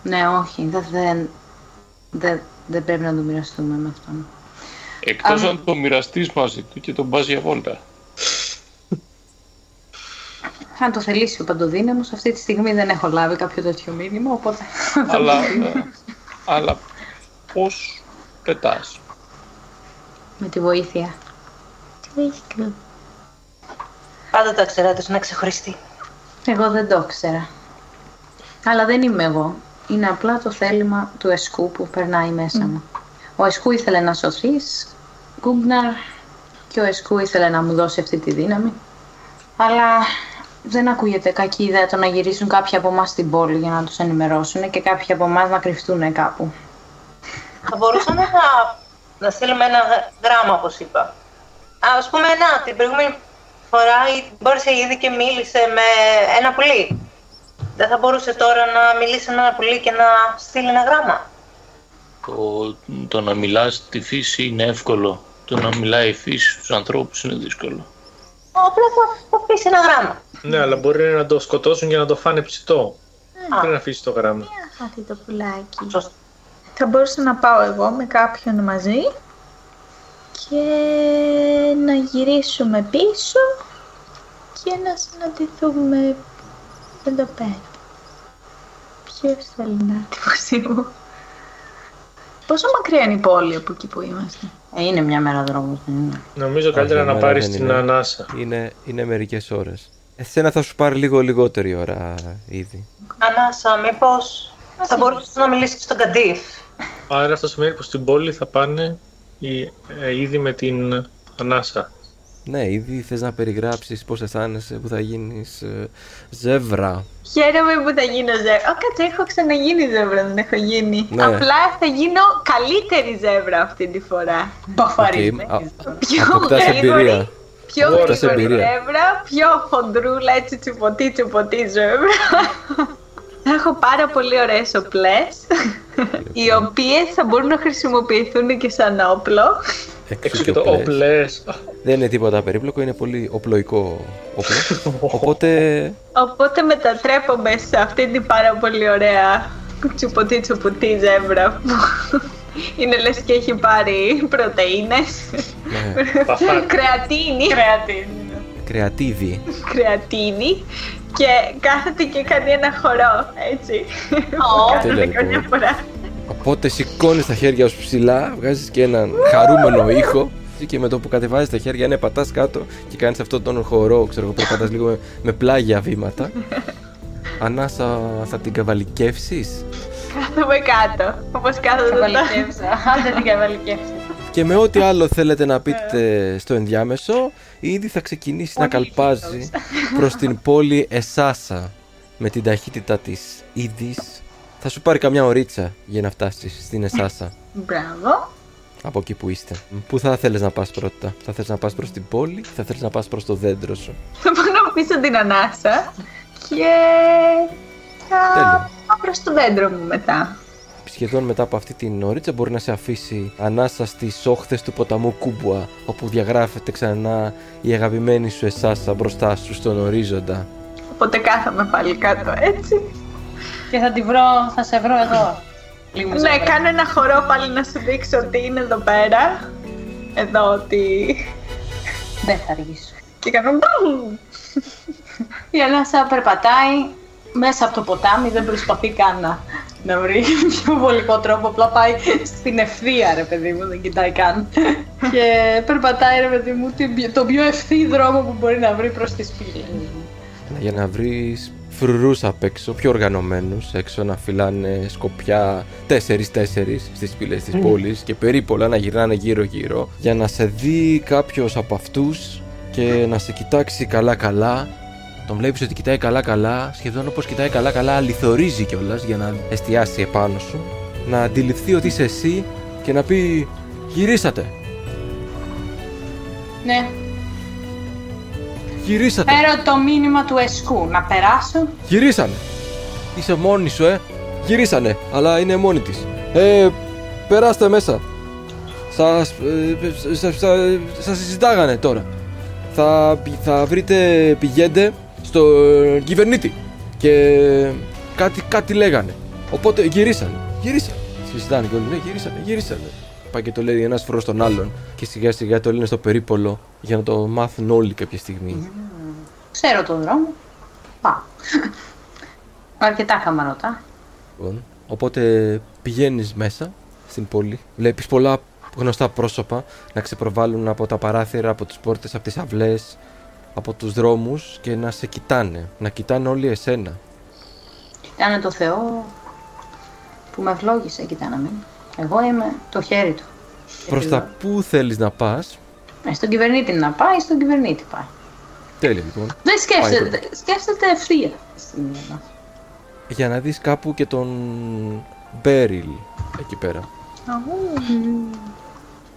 ναι, όχι, δεν, δεν, δεν, δεν πρέπει να το μοιραστούμε με αυτόν. Εκτός Αν- αν το μοιραστείς μαζί του και τον πας για βόλτα. Αν το θελήσει ο παντοδύναμος, αυτή τη στιγμή δεν έχω λάβει κάποιο τέτοιο μήνυμα, οπότε θα αλλά, το δίνω. ε, αλλά πώς πετάς; με τη βοήθεια. Πάντα τα ξέρατε να ξεχωριστεί. Εγώ δεν το ήξερα. Αλλά δεν είμαι εγώ. Είναι απλά το θέλημα του Εσκού που περνάει μέσα μου. Ο Εσκού ήθελε να σωθείς, Γκούγκναρ, και ο Εσκού ήθελε να μου δώσει αυτή τη δύναμη. Αλλά δεν ακούγεται κακή ιδέα το να γυρίσουν κάποιοι από εμάς στην πόλη για να τους ενημερώσουν και κάποιοι από εμάς να κρυφτούν κάπου. Θα μπορούσαμε να, να στείλουμε ένα γ- γράμμα, όπως είπα. Α πούμε, να, την προηγούμενη φορά η Μπόρσε ήδη και μίλησε με ένα πουλί. Δεν θα μπορούσε τώρα να μιλήσει με ένα πουλί και να στείλει ένα γράμμα; Το, το να μιλάς στη φύση είναι εύκολο. Το να μιλάει η φύση στους ανθρώπους είναι δύσκολο. Απλά θα, θα αφήσει ένα γράμμα. Ναι, αλλά μπορεί να το σκοτώσουν και να το φάνε ψητό. Πριν αφήσει το γράμμα. Χάτι το πουλάκι. Σωστά. Θα μπορούσα να πάω εγώ με κάποιον μαζί και να γυρίσουμε πίσω και να συναντηθούμε εδώ πέρα. Ποιος θέλει να έρθει μαζί μου. Πόσο μακριά είναι η πόλη από εκεί που είμαστε; Ε, είναι μια μέρα δρόμος, δεν είναι. Νομίζω καλύτερα για να μένα πάρεις δεν την είναι. ανάσα. Είναι, είναι μερικές ώρες. Εσένα θα σου πάρει λίγο λιγότερη ώρα ήδη. Ανάσα, μήπως θα μπορούσες να μιλήσεις στον Καντίφ. Άρα αυτό σημαίνει πως στην πόλη θα πάνε οι, ε, ήδη με την ανάσα. Ναι, ήδη θες να περιγράψεις πώς αισθάνεσαι που θα γίνεις ε, ζεύρα. Χαίρομαι που θα γίνω ζεύρα. Ω, κάτσε, έχω ξαναγίνει ζεύρα, δεν έχω γίνει. Ναι. Απλά θα γίνω καλύτερη ζεύρα αυτή τη φορά. Μπαφαρισμένη. Α, Πιο αποκτάς γρήγορη, εμπειρία. Πιο Αποκτάς γρήγορη εμπειρία. ζεύρα, πιο χοντρούλα, έτσι τσιποτή τσιποτή ζεύρα. Θα έχω πάρα πολύ ωραίες οπλές, οι οποίες θα μπορούν να χρησιμοποιηθούν και σαν όπλο. Έξω και το όπλες. όπλες. Δεν είναι τίποτα περίπλοκο, είναι πολύ οπλοϊκό όπλο. Οπότε Οπότε μετατρέπομαι σε αυτή την πάρα πολύ ωραία τσιποτή τσιποτή ζεύρα που είναι λες και έχει πάρει πρωτεΐνες, ναι, Παφάτι. κρεατίνη, Κρεατίνη. κρεατίδι. κρεατίνη και κάθεται και κάνει ένα χορό, έτσι. Κάθεται Τέλεια, καμιά λοιπόν. φορά. Οπότε σηκώνεις τα χέρια σου ψηλά, βγάζεις και έναν χαρούμενο ήχο. Και με το που κατεβάζεις τα χέρια, ναι, πατάς κάτω και κάνεις αυτόν τον χορό. Ξέρω εγώ, περπατάς λίγο με, με πλάγια βήματα. Ανάσα θα την καβαλικεύσεις; Κάθομαι κάτω, όπως κάθονται τα... Καβαλικεύσα. Άντε την καβαλικεύσα. Και με ό,τι άλλο θέλετε να πείτε στο ενδιάμεσο, ήδη θα ξεκινήσει να καλπάζει προς την πόλη Εσάσα με την ταχύτητα της Ήδης. Θα σου πάρει καμιά ωρίτσα για να φτάσεις στην Εσάσα Μπράβο. από εκεί που είστε. Πού θα θέλεις να πας πρώτα, θα θέλεις να πας προς την πόλη, θα θέλεις να πας προς το δέντρο σου; Θα πάω να πείσω την ανάσα και θα Τέλεια. πάω προς το δέντρο μου μετά. Σχεδόν μετά από αυτή την ωρίτσα μπορεί να σε αφήσει ανάσα στις όχθες του ποταμού Κούμπουα όπου διαγράφεται ξανά η αγαπημένη σου Εσάσα μπροστά σου στον ορίζοντα. Οπότε κάθομαι πάλι κάτω έτσι. Και θα τη βρω, θα σε βρω εδώ. Λίγο Ναι, ζευγάρι. κάνω ένα χορό πάλι να σου δείξω ότι είναι εδώ πέρα. Εδώ ότι... Δεν θα αργήσω. Και κάνω μπαμ. Η Ανάσα περπατάει μέσα από το ποτάμι, δεν προσπαθεί καν να, να βρει πιο βολικό τρόπο. Απλά πάει στην ευθεία, ρε παιδί μου, δεν κοιτάει καν. και περπατάει, ρε παιδί μου, την- τον πιο ευθύ δρόμο που μπορεί να βρει προς τη σπήλη. Για να βρεις φρουρούς απ' έξω, πιο οργανωμένους, έξω να φυλάνε σκοπιά 4-4 στις πύλε της πόλης και περίπολα να γυρνάνε γύρω-γύρω. Για να σε δει κάποιος από αυτούς και να σε κοιτάξει καλά-καλά. Τον βλέπεις ότι κοιτάει καλά-καλά, σχεδόν όπως κοιτάει καλά-καλά, αληθορίζει κιόλας για να εστιάσει επάνω σου. Να αντιληφθεί ότι είσαι εσύ και να πει Γυρίσατε, Ναι, γυρίσατε. Φέρω το μήνυμα του Εσκού. Να περάσω. Γυρίσανε. Είσαι μόνη σου, ε. Γυρίσανε, αλλά είναι μόνη της. Ε, περάστε μέσα. Σας, ε, σας, σας, σας συζητάγανε τώρα. Θα, πη- θα βρείτε, πηγαίνετε στο ε, κυβερνήτη. Και κάτι, κάτι λέγανε. Οπότε γυρίσανε. Γυρίσανε. Συζητάνε και όλοι, ναι, γυρίσανε, γυρίσανε. Πάει και το λέει ένας φορός στον άλλον και σιγά σιγά το λένε στο περίπολο για να το μάθουν όλοι κάποια στιγμή. Ξέρω τον δρόμο. Πάω. Αρκετά χαμαρωτά. Λοιπόν, οπότε πηγαίνεις μέσα στην πόλη, βλέπεις πολλά γνωστά πρόσωπα να ξεπροβάλλουν από τα παράθυρα, από τις πόρτες, από τις αυλές, από τους δρόμους και να σε κοιτάνε, να κοιτάνε όλοι εσένα. Κοιτάνε το Θεό που με ευλόγησε, κοιτάνε με. Εγώ είμαι το χέρι του. Προς τα πού θέλεις να πας, Ε, στον κυβερνήτη να πάει, στον κυβερνήτη πάει. τέλεια λοιπόν, Δεν σκέφτεται, Πάει σκέφτεται ευθεία. στην ιδέα. για να δεις κάπου και τον Μπέριλ εκεί πέρα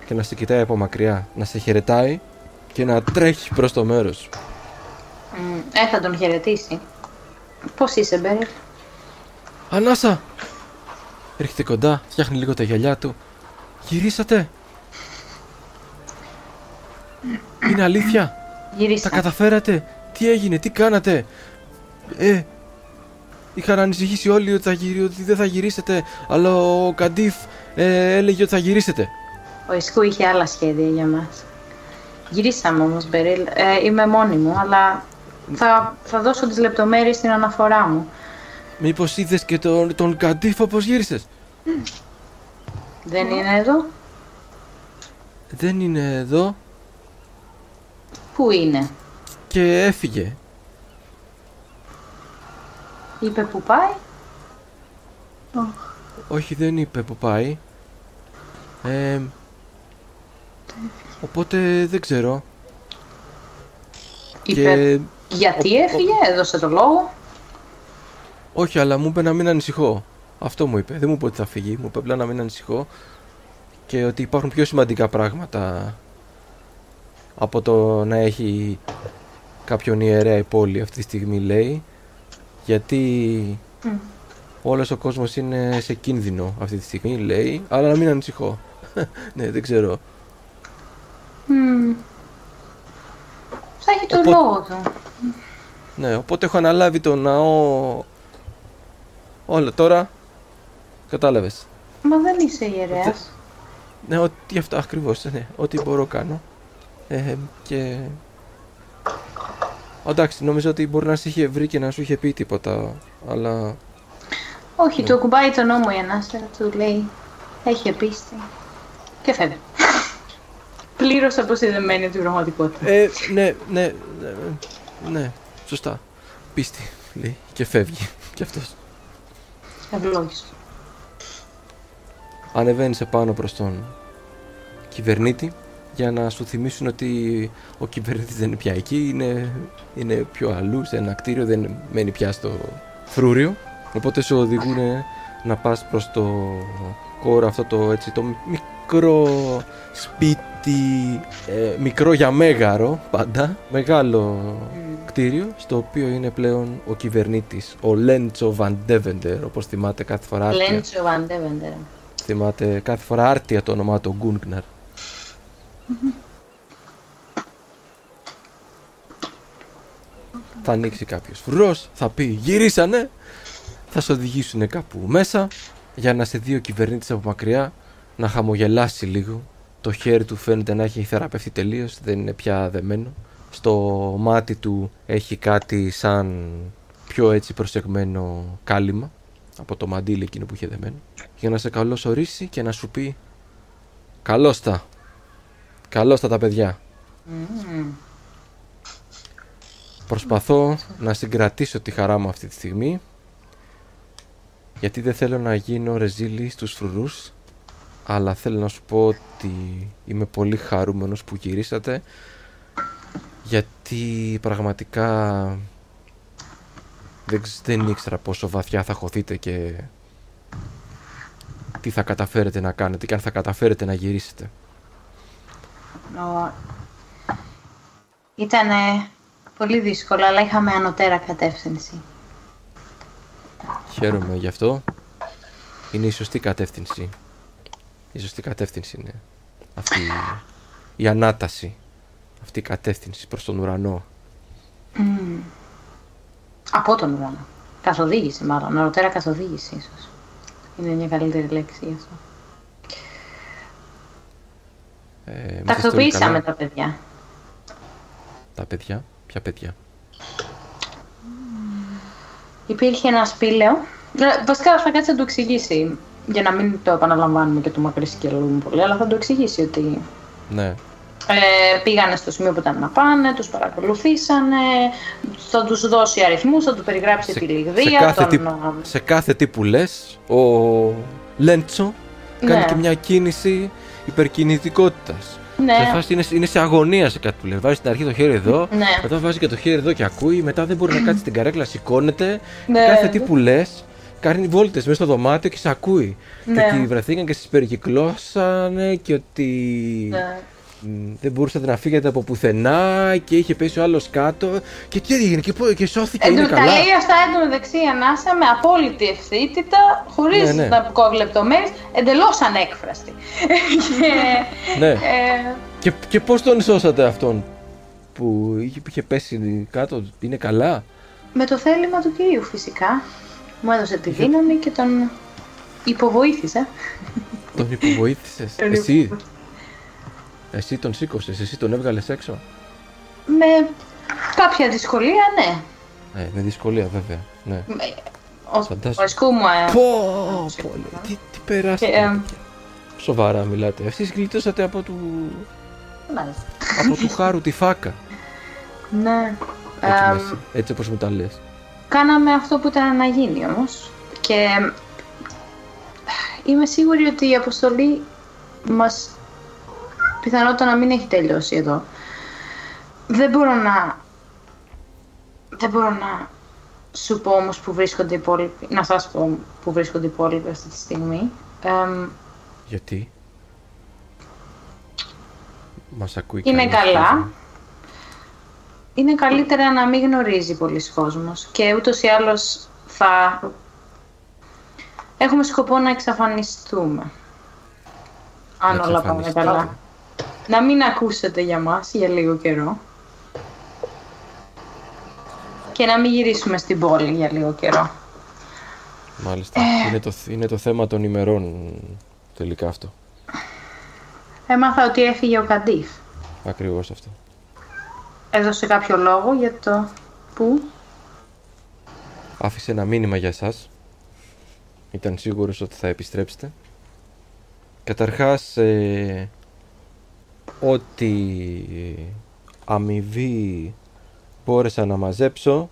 και να σε κοιτάει από μακριά, να σε χαιρετάει και να τρέχει προς το μέρος σου. Μμ, Ε, θα τον χαιρετήσει. Πώς είσαι, Μπέριλ; Ανάσα! Έρχεται κοντά, φτιάχνει λίγο τα γυαλιά του. Γυρίσατε! Είναι αλήθεια! Τα Γυρίσα. καταφέρατε! Τι έγινε, τι κάνατε! Ε, είχαν ανησυχήσει όλοι ότι, θα γυρί, ότι δεν θα γυρίσετε, αλλά ο Καντίφ ε, έλεγε ότι θα γυρίσετε. Ο Ισκού είχε άλλα σχέδια για μας. Γυρίσαμε όμως, Μπερίλ. Ε, είμαι μόνη μου, αλλά θα, θα δώσω τις λεπτομέρειες στην αναφορά μου. Μήπως είδες και τον, τον Καντίφ όπως γύρισες; Δεν είναι εδώ. Δεν είναι εδώ Πού είναι; και έφυγε. Είπε που πάει; Όχι, δεν είπε που πάει. Ε, οπότε δεν ξέρω. Είπε Και γιατί ο- έφυγε, έδωσε το λόγο. Όχι, αλλά μου είπε να μην ανησυχώ. Αυτό μου είπε. Δεν μου είπε ότι θα φύγει. Μου είπε απλά να μην ανησυχώ. Και ότι υπάρχουν πιο σημαντικά πράγματα από το να έχει κάποιον ιερέα η πόλη αυτή τη στιγμή, λέει. Γιατί Μμ. όλος ο κόσμος είναι σε κίνδυνο αυτή τη στιγμή, λέει. Αλλά να μην ανησυχώ. ναι, δεν ξέρω. Μμμ. Θα έχει το Οπό- λόγο του. Ναι, οπότε έχω αναλάβει το ναό. Όλα τώρα. Κατάλαβες. Μα δεν είσαι ιερέας. Ναι, ό,τι αυτό ακριβώς, ναι, ό,τι μπορώ κάνω. Ε, και... Εντάξει, νομίζω ότι μπορεί να σε είχε βρει και να σου είχε πει τίποτα, αλλά... Όχι, του ακουμπάει τον νόμο η Ανάστερα, του λέει έχει πίστη και φεύγει. Πλήρως αποσυνδεμένη από την πραγματικότητα. Ε, ναι, ναι, ναι, ναι, σωστά. Πίστη, λέει, και φεύγει κι αυτός. Ευλόγησε. Ανεβαίνεις επάνω προς τον κυβερνήτη για να σου θυμίσουν ότι ο κυβερνήτης δεν είναι πια εκεί, είναι, είναι πιο αλλού, σε ένα κτίριο, δεν μένει πια στο φρούριο. Οπότε σε οδηγούν να πας προς το κόρο αυτό το, έτσι, το μικρό σπίτι, ε, μικρό για μέγαρο πάντα, μεγάλο κτίριο, στο οποίο είναι πλέον ο κυβερνήτης, ο Λέντσο Βαντέβεντερ, όπως θυμάται κάθε φορά. άρτια. Λέντσο Βαντέβεντερ. Θυμάται κάθε φορά άρτια το όνομά του Γκούνγκναρ. θα ανοίξει κάποιος φρουρός, θα πει γυρίσανε, θα σε οδηγήσουν κάπου μέσα για να σε δει ο κυβερνήτης από μακριά να χαμογελάσει λίγο. Το χέρι του φαίνεται να έχει θεραπευτεί τελείως, δεν είναι πια δεμένο. Στο μάτι του έχει κάτι σαν πιο έτσι προσεγμένο κάλυμα από το μαντίλι εκείνο που είχε δεμένο για να σε καλωσορίσει και να σου πει καλώς τα, καλώς τα τα παιδιά. Προσπαθώ να συγκρατήσω τη χαρά μου αυτή τη στιγμή γιατί δεν θέλω να γίνω ρεζίλη στους φρουρούς αλλά θέλω να σου πω ότι είμαι πολύ χαρούμενος που γυρίσατε γιατί πραγματικά δεν, ξ- δεν ήξερα πόσο βαθιά θα χωθείτε και τι θα καταφέρετε να κάνετε και αν θα καταφέρετε να γυρίσετε. Ήταν πολύ δύσκολο, αλλά είχαμε ανωτέρα κατεύθυνση. Χαίρομαι γι' αυτό. Είναι η σωστή κατεύθυνση. Η σωστή κατεύθυνση είναι αυτή η ανάταση. Αυτή η κατεύθυνση προς τον ουρανό. Μμμ. Από τον ουρανό. Καθοδήγηση, μάλλον. Ανωτέρα καθοδήγηση, ίσως. Είναι μια καλύτερη λέξη γι' αυτό. Ε, είμαστε όλοι Τακτοποιήσαμε καλά. τα παιδιά. Τα παιδιά; Ποια παιδιά; Υπήρχε ένα σπήλαιο. Ε, Βασικά θα κάτσει να το εξηγήσει. Για να μην το επαναλαμβάνουμε και το μακρυσκελούμε πολύ, αλλά θα το εξηγήσει ότι Ναι. ε, πήγανε στο σημείο που ήταν να πάνε, τους παρακολουθήσανε, θα τους δώσει αριθμούς, θα του περιγράψει τη σε, λιγδία, κάθε τον... τι, σε κάθε τι που λες, ο Λέντσο κάνει Ναι. και μια κίνηση υπερκινητικότητας. Ναι, Σε φάση είναι, είναι σε αγωνία σε κάτι που λέει. Βάζει στην αρχή το χέρι εδώ, ναι, μετά βάζει και το χέρι εδώ και ακούει, μετά δεν μπορεί να κάτσει στην καρέκλα, σηκώνεται. ναι, Κάθε τι που λες, κάνει βόλτες μέσα στο δωμάτιο και σε ακούει. Ναι. Και ότι βρεθήκαν και σας περικυκλώσανε και ότι ναι. μ, δεν μπορούσατε να φύγετε από πουθενά και είχε πέσει ο άλλος κάτω. Και τι έγινε, και, πού- και σώθηκε, Εν είναι τω- τα καλά. λέει αυτά εντωμεταξύ η Ανάσα με απόλυτη ευθύτητα, χωρίς Ναι, ναι. να κόβει λεπτομέρειε, εντελώς ανέκφραστη. και, Ναι. ε, Και, και πώς τον σώσατε αυτόν που είχε, που είχε πέσει κάτω, είναι καλά; με το θέλημα του κυρίου φυσικά. Μου έδωσε τη δύναμη και τον υποβοήθησα. Τον υποβοήθησες; Τον Εσύ; Εσύ τον σήκωσες, εσύ τον έβγαλες έξω; Με κάποια δυσκολία, ναι. Ε, με δυσκολία βέβαια. Ναι. Με- Ο Φαντάζομαι. βασκού μου ε, Πω, πω, τι, τι περάσατε. Και, ε, Σοβαρά μιλάτε. Εσείς γλιτώσατε από του, μάλιστα. από του χάρου τη φάκα. Ναι. Έτσι, Ε, μέσα- έτσι όπως μου τα λες. Κάναμε αυτό που ήταν να γίνει όμως και είμαι σίγουρη ότι η αποστολή μας πιθανότατα να μην έχει τελειώσει εδώ. Δεν μπορώ να... Δεν μπορώ να σου πω όμως που βρίσκονται οι υπόλοιποι, να σας πω που βρίσκονται οι υπόλοιποι αυτή τη στιγμή. Εμ, Γιατί; Μας ακούει Είναι κανείς, καλά. Φαντάζομαι. είναι καλύτερα να μην γνωρίζει πολλοί κόσμος και ούτως ή άλλως θα έχουμε σκοπό να εξαφανιστούμε. Αν Να όλα πάνε εξαφανιστείτε. καλά. Να μην ακούσετε για μας για λίγο καιρό. Και να μην γυρίσουμε στην πόλη για λίγο καιρό. Μάλιστα. Είναι, το, είναι το θέμα των ημερών τελικά αυτό. Έμαθα ότι έφυγε ο Καντίφ. Ακριβώς αυτό. Έδωσε κάποιο λόγο για το που. Άφησε ένα μήνυμα για εσάς. Ήταν σίγουρος ότι θα επιστρέψετε. Καταρχάς, ε, ό,τι αμοιβή μπόρεσα να μαζέψω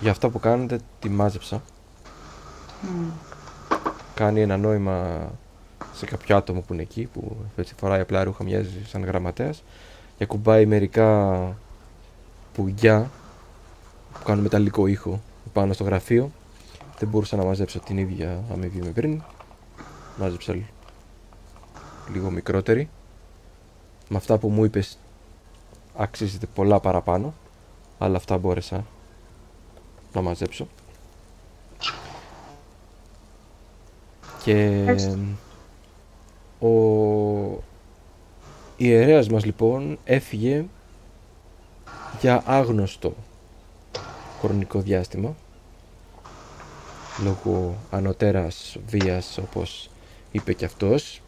για αυτά που κάνετε, τη μάζεψα. Κάνει ένα νόημα σε κάποιο άτομο που είναι εκεί, που έτσι φοράει απλά ρούχα, μοιάζει σαν γραμματέας και ακουμπάει μερικά πουγκιά που κάνουν μεταλλικό ήχο πάνω στο γραφείο. Δεν μπορούσα να μαζέψω την ίδια αμοιβή με πριν. Μάζεψα λ- λίγο μικρότερη. Με αυτά που μου είπες αξίζεται πολλά παραπάνω. Αλλά αυτά μπόρεσα να μαζέψω. Και Ευχαριστώ. ο ιερέας μας λοιπόν έφυγε για άγνωστο χρονικό διάστημα λόγω ανωτέρας βίας όπως είπε και αυτός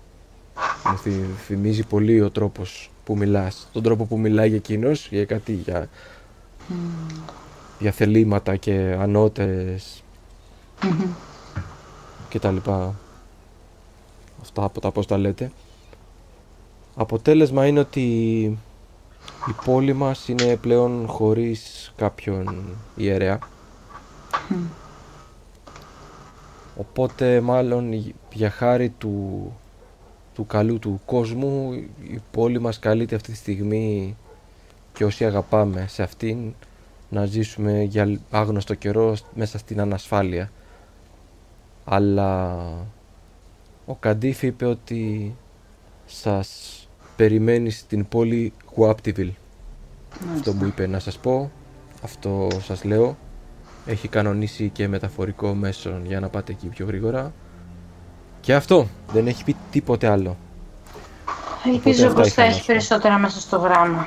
μου θυ- θυμίζει πολύ ο τρόπος που μιλάς τον τρόπο που μιλάει εκείνος για κάτι για, για θελήματα και ανώτερες και τα λοιπά. Αυτά από τα πώς τα λέτε. Αποτέλεσμα είναι ότι η πόλη μας είναι πλέον χωρίς κάποιον ιερέα. Οπότε μάλλον για χάρη του, του καλού του κόσμου η πόλη μας καλείται αυτή τη στιγμή και όσοι αγαπάμε σε αυτήν να ζήσουμε για άγνωστο καιρό μέσα στην ανασφάλεια. Αλλά ο Καντήφ είπε ότι σας περιμένεις στην πόλη Γουάπτιβιλ. Αυτό μου είπε να σας πω, αυτό σας λέω. Έχει κανονίσει και μεταφορικό μέσο για να πάτε εκεί πιο γρήγορα. Και αυτό, δεν έχει πει τίποτε άλλο. Ελπίζω αυτά πως είχα θα να έχει σου πω. περισσότερα μέσα στο γράμμα.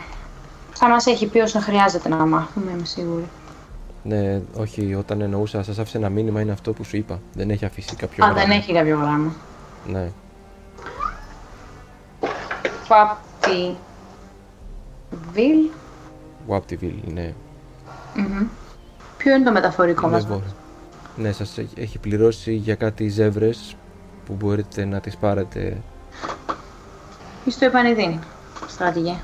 Θα μας έχει πει όσο χρειάζεται να μάθουμε, είμαι σίγουρη. Ναι, όχι, όταν εννοούσα, σας άφησε ένα μήνυμα είναι αυτό που σου είπα. Δεν έχει αφήσει κάποιο Α, γράμμα. δεν έχει κάποιο γράμμα. Ναι. Φάπτη. Βιλ. Γουάπτιβιλ, ναι. Μμμ. Ποιο είναι το μεταφορικό μας; Ναι, μπορεί. Ναι, σας έχει- έχει πληρώσει για κάτι ζεύρες που μπορείτε να τις πάρετε Ή στο επανειδήν, στρατηγέ.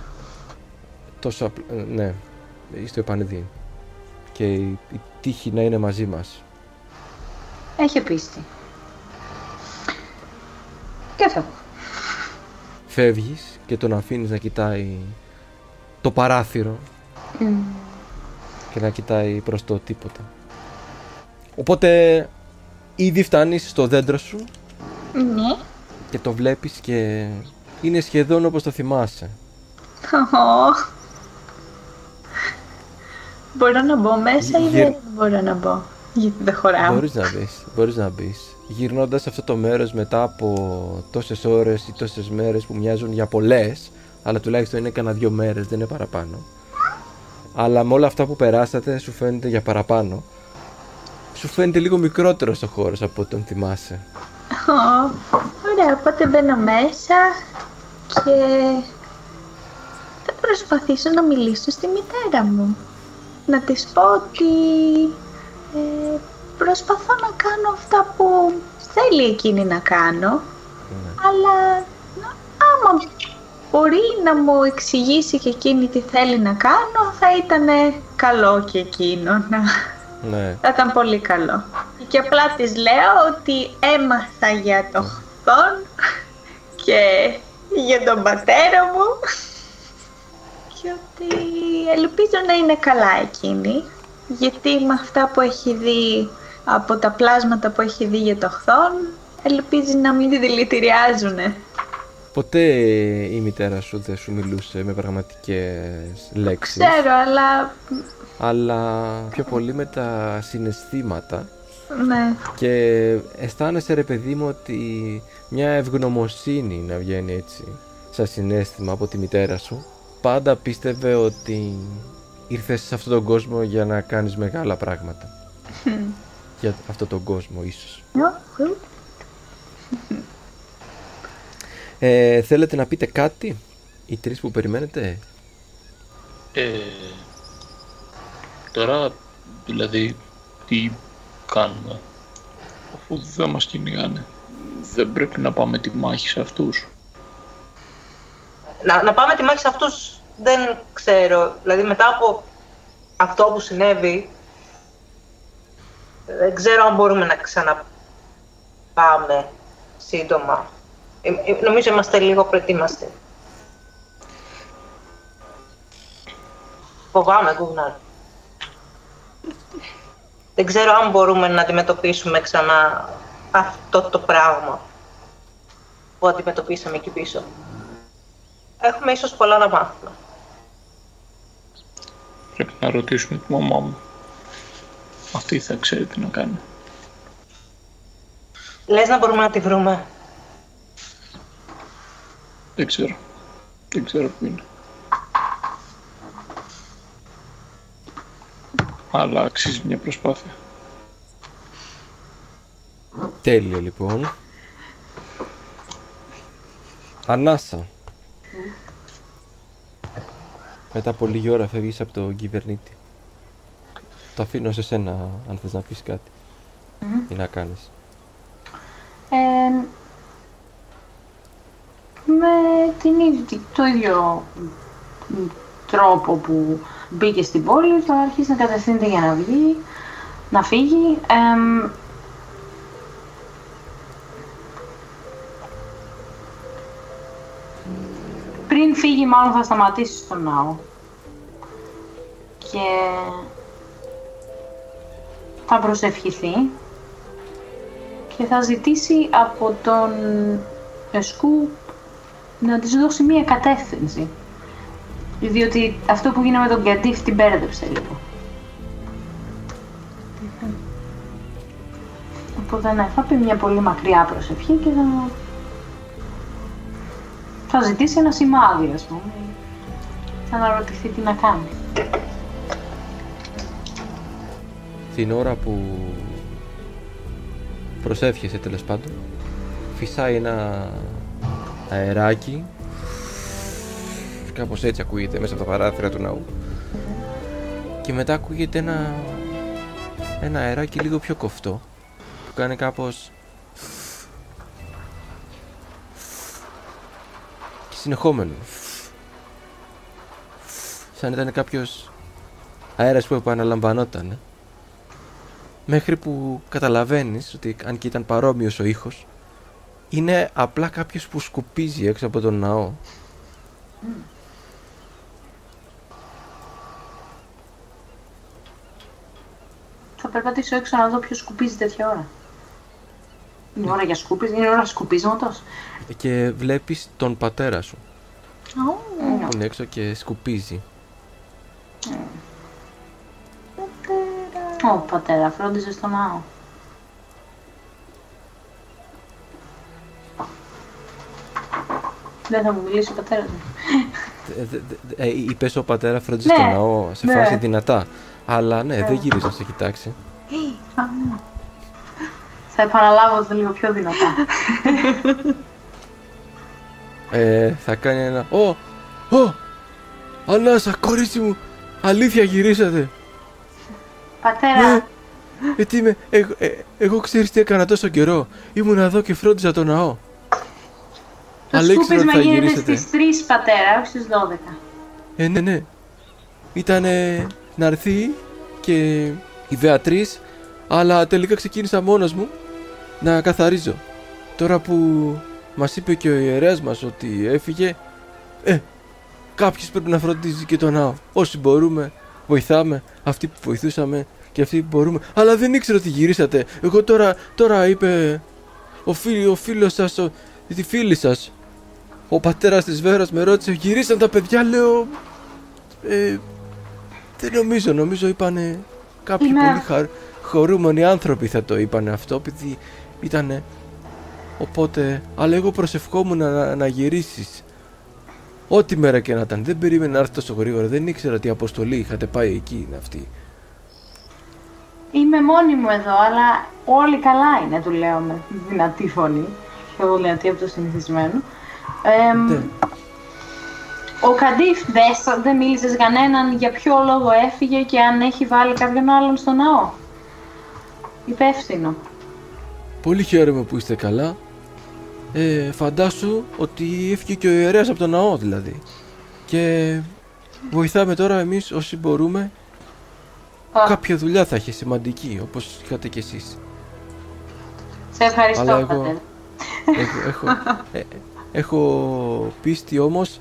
τόσο απλ- ε, ναι, στο επανειδή. Και η, η τύχη να είναι μαζί μας. Έχει πίστη. Και φεύγω. Φεύγεις και τον αφήνεις να κοιτάει το παράθυρο Μμ. και να κοιτάει προς το τίποτα. Οπότε ήδη φτάνεις στο δέντρο σου Ναι. και το βλέπεις και είναι σχεδόν όπως το θυμάσαι. Ω. Μπορώ να μπω μέσα ή Γε- δεν μπορώ να μπω; Γιατί δεν χωράω. Μπορείς να μπεις, μπορείς να μπεις. Γυρνώντας σε αυτό το μέρος μετά από τόσες ώρες ή τόσες μέρες που μοιάζουν για πολλές, αλλά τουλάχιστον είναι κανένα δύο μέρες, δεν είναι παραπάνω. Αλλά με όλα αυτά που περάσατε σου φαίνεται για παραπάνω. Σου φαίνεται λίγο μικρότερος ο χώρος από ό,τι τον θυμάσαι. Ω, Ωραία, οπότε μπαίνω μέσα και θα προσπαθήσω να μιλήσω στη μητέρα μου. Να της πω ότι ε, προσπαθώ να κάνω αυτά που θέλει εκείνη να κάνω, Ναι. αλλά να- άμα μπορεί να μου εξηγήσει και εκείνη τι θέλει να κάνω, θα ήταν καλό και εκείνο να... Ναι. Θα ήταν πολύ καλό. Και απλά της λέω ότι έμαθα για το χθόν και για τον πατέρα μου και ότι ελπίζω να είναι καλά εκείνη γιατί με αυτά που έχει δει από τα πλάσματα που έχει δει για το χθόν ελπίζει να μην τη δηλητηριάζουνε. Ποτέ η μητέρα σου δεν σου μιλούσε με πραγματικές λέξεις; Ξέρω, αλλά Αλλά πιο πολύ με τα συναισθήματα ναι. Και αισθάνεσαι ρε παιδί μου ότι μια ευγνωμοσύνη να βγαίνει έτσι σαν συνέστημα από τη μητέρα σου πάντα πίστευε ότι ήρθες σε αυτόν τον κόσμο για να κάνεις μεγάλα πράγματα. Για αυτόν τον κόσμο ίσως. Ε, Θέλετε να πείτε κάτι οι τρεις που περιμένετε; Ε, τώρα, δηλαδή, τι κάνουμε, αφού δεν μας κυνηγάνε. Δεν πρέπει να πάμε τη μάχη σε αυτούς. Να, να πάμε τη μάχη σε αυτούς δεν ξέρω. Δηλαδή μετά από αυτό που συνέβη, δεν ξέρω αν μπορούμε να ξαναπάμε σύντομα. Ε, ε, νομίζω είμαστε λίγο προετοίμαστοι. Φοβάμαι, Γκουγνάρ. Δεν ξέρω αν μπορούμε να αντιμετωπίσουμε ξανά αυτό το πράγμα που αντιμετωπίσαμε εκεί πίσω. Έχουμε ίσως πολλά να μάθουμε. Πρέπει να ρωτήσουμε τη μαμά μου. Αυτή θα ξέρει τι να κάνει. Λες να μπορούμε να τη βρούμε. Δεν ξέρω. Δεν ξέρω που είναι. Αλλά αξίζει μια προσπάθεια. Τέλεια λοιπόν Ανάσα Μετά από λίγη ώρα φεύγεις από τον κυβερνήτη. Το αφήνω σε σένα αν θες να πεις κάτι. Ή να κάνεις. Ε, με την, ίδια- το ίδιο μ, τρόπο που μπήκε στην πόλη, θα αρχίσει να κατευθύνεται για να βγει, να φύγει. Εμ, πριν φύγει μάλλον θα σταματήσει στο ναό και θα προσευχηθεί και θα ζητήσει από τον Εσκού να της δώσει μία κατεύθυνση. Διότι αυτό που γίνεται με τον Γκαντίφ την μπέρδεψε λίγο. Οπότε ναι, θα πει μια πολύ μακριά προσευχή και θα... Θα ζητήσει ένα σημάδι, ας πούμε. Θα αναρωτηθεί τι να κάνει. Την ώρα που προσεύχεσαι τέλος πάντων, φυσάει ένα αεράκι. Κάπως έτσι ακούγεται μέσα από τα παράθυρα του ναού. Και μετά ακούγεται ένα, ένα αεράκι λίγο πιο κοφτό που κάνει κάπως συνεχόμενο. Σαν ήταν κάποιος αέρας που επαναλαμβανόταν. Μέχρι που καταλαβαίνεις ότι αν και ήταν παρόμοιος ο ήχος είναι απλά κάποιος που σκουπίζει έξω από τον ναό. Θα περπατήσω έξω να δω ποιος σκουπίζει τέτοια ώρα. Είναι ώρα για σκούπιζ, είναι ώρα σκουπίσματος. Και βλέπεις τον πατέρα σου Mm. που είναι έξω και σκουπίζει. Ω, πατέρα, φρόντιζε στο ναό. Δεν θα μου μιλήσει ο πατέρας μου. Ε, δε- δε- ε, είπες ο πατέρα φρόντιζε Ναι, στο ναό σε ναι. φάση δυνατά. Αλλά ναι, δεν γυρίζει να σε κοιτάξει. Θα επαναλάβω το λίγο πιο δυνατά. Ε, θα κάνει ένα «Ω! Ω! Ανάσα, κορίτσι μου! Αλήθεια γυρίσατε! Πατέρα, Ε, τι είμαι, εγώ, ε, εγώ ξέρεις τι έκανα τόσο καιρό. Ήμουν εδώ και φρόντιζα το ναό. το Αλλά ήξερα σκούπισμα ότι θα γίνεται γυρίσετε. στις 3 πατέρα, όχι στις 12. Ε, ναι, ναι. Ήτανε να έρθει και η Βεατρής, αλλά τελικά ξεκίνησα μόνος μου να καθαρίζω. Τώρα που μας είπε και ο ιερέας μας ότι έφυγε, ε, κάποιος πρέπει να φροντίζει και το ναό. Όσοι μπορούμε, βοηθάμε, αυτοί που βοηθούσαμε και αυτοί που μπορούμε. Αλλά δεν ήξερα ότι γυρίσατε. Εγώ τώρα, τώρα είπε ο, φίλ, ο φίλος σας, ο, τη φίλη σας, ο πατέρας της Βέρας με ρώτησε, γυρίσαν τα παιδιά, λέω, ε, δεν νομίζω, νομίζω είπανε κάποιοι Είμαι- πολύ χαρ, χωρούμενοι άνθρωποι θα το είπανε αυτό, επειδή ήτανε, οπότε, αλλά εγώ προσευχόμουν να, να γυρίσεις. Ό,τι μέρα και να ήταν, δεν περίμενα να έρθει τόσο γρήγορα, δεν ήξερα τι αποστολή είχατε πάει εκεί είναι αυτή. Είμαι μόνη μου εδώ, αλλά όλοι καλά είναι, του λέω με δυνατή φωνή. Πιο δυνατή από το συνηθισμένο. Εμ, Ναι. Ο Καντίφ δεν, σ- δεν μίλησες σε κανέναν για ποιο λόγο έφυγε και αν έχει βάλει κάποιον άλλον στο ναό. Υπεύθυνο. Πολύ χαίρομαι που είστε καλά. Ε, φαντάσου ότι έφυγε και ο ιερέας από το ναό δηλαδή. Και βοηθάμε τώρα εμείς όσοι μπορούμε. Α. Κάποια δουλειά θα έχει σημαντική όπως είχατε κι εσείς. Σε ευχαριστώ, Αλλά εγώ- πατέρα. έχω, έχω, ε, έχω πίστη όμως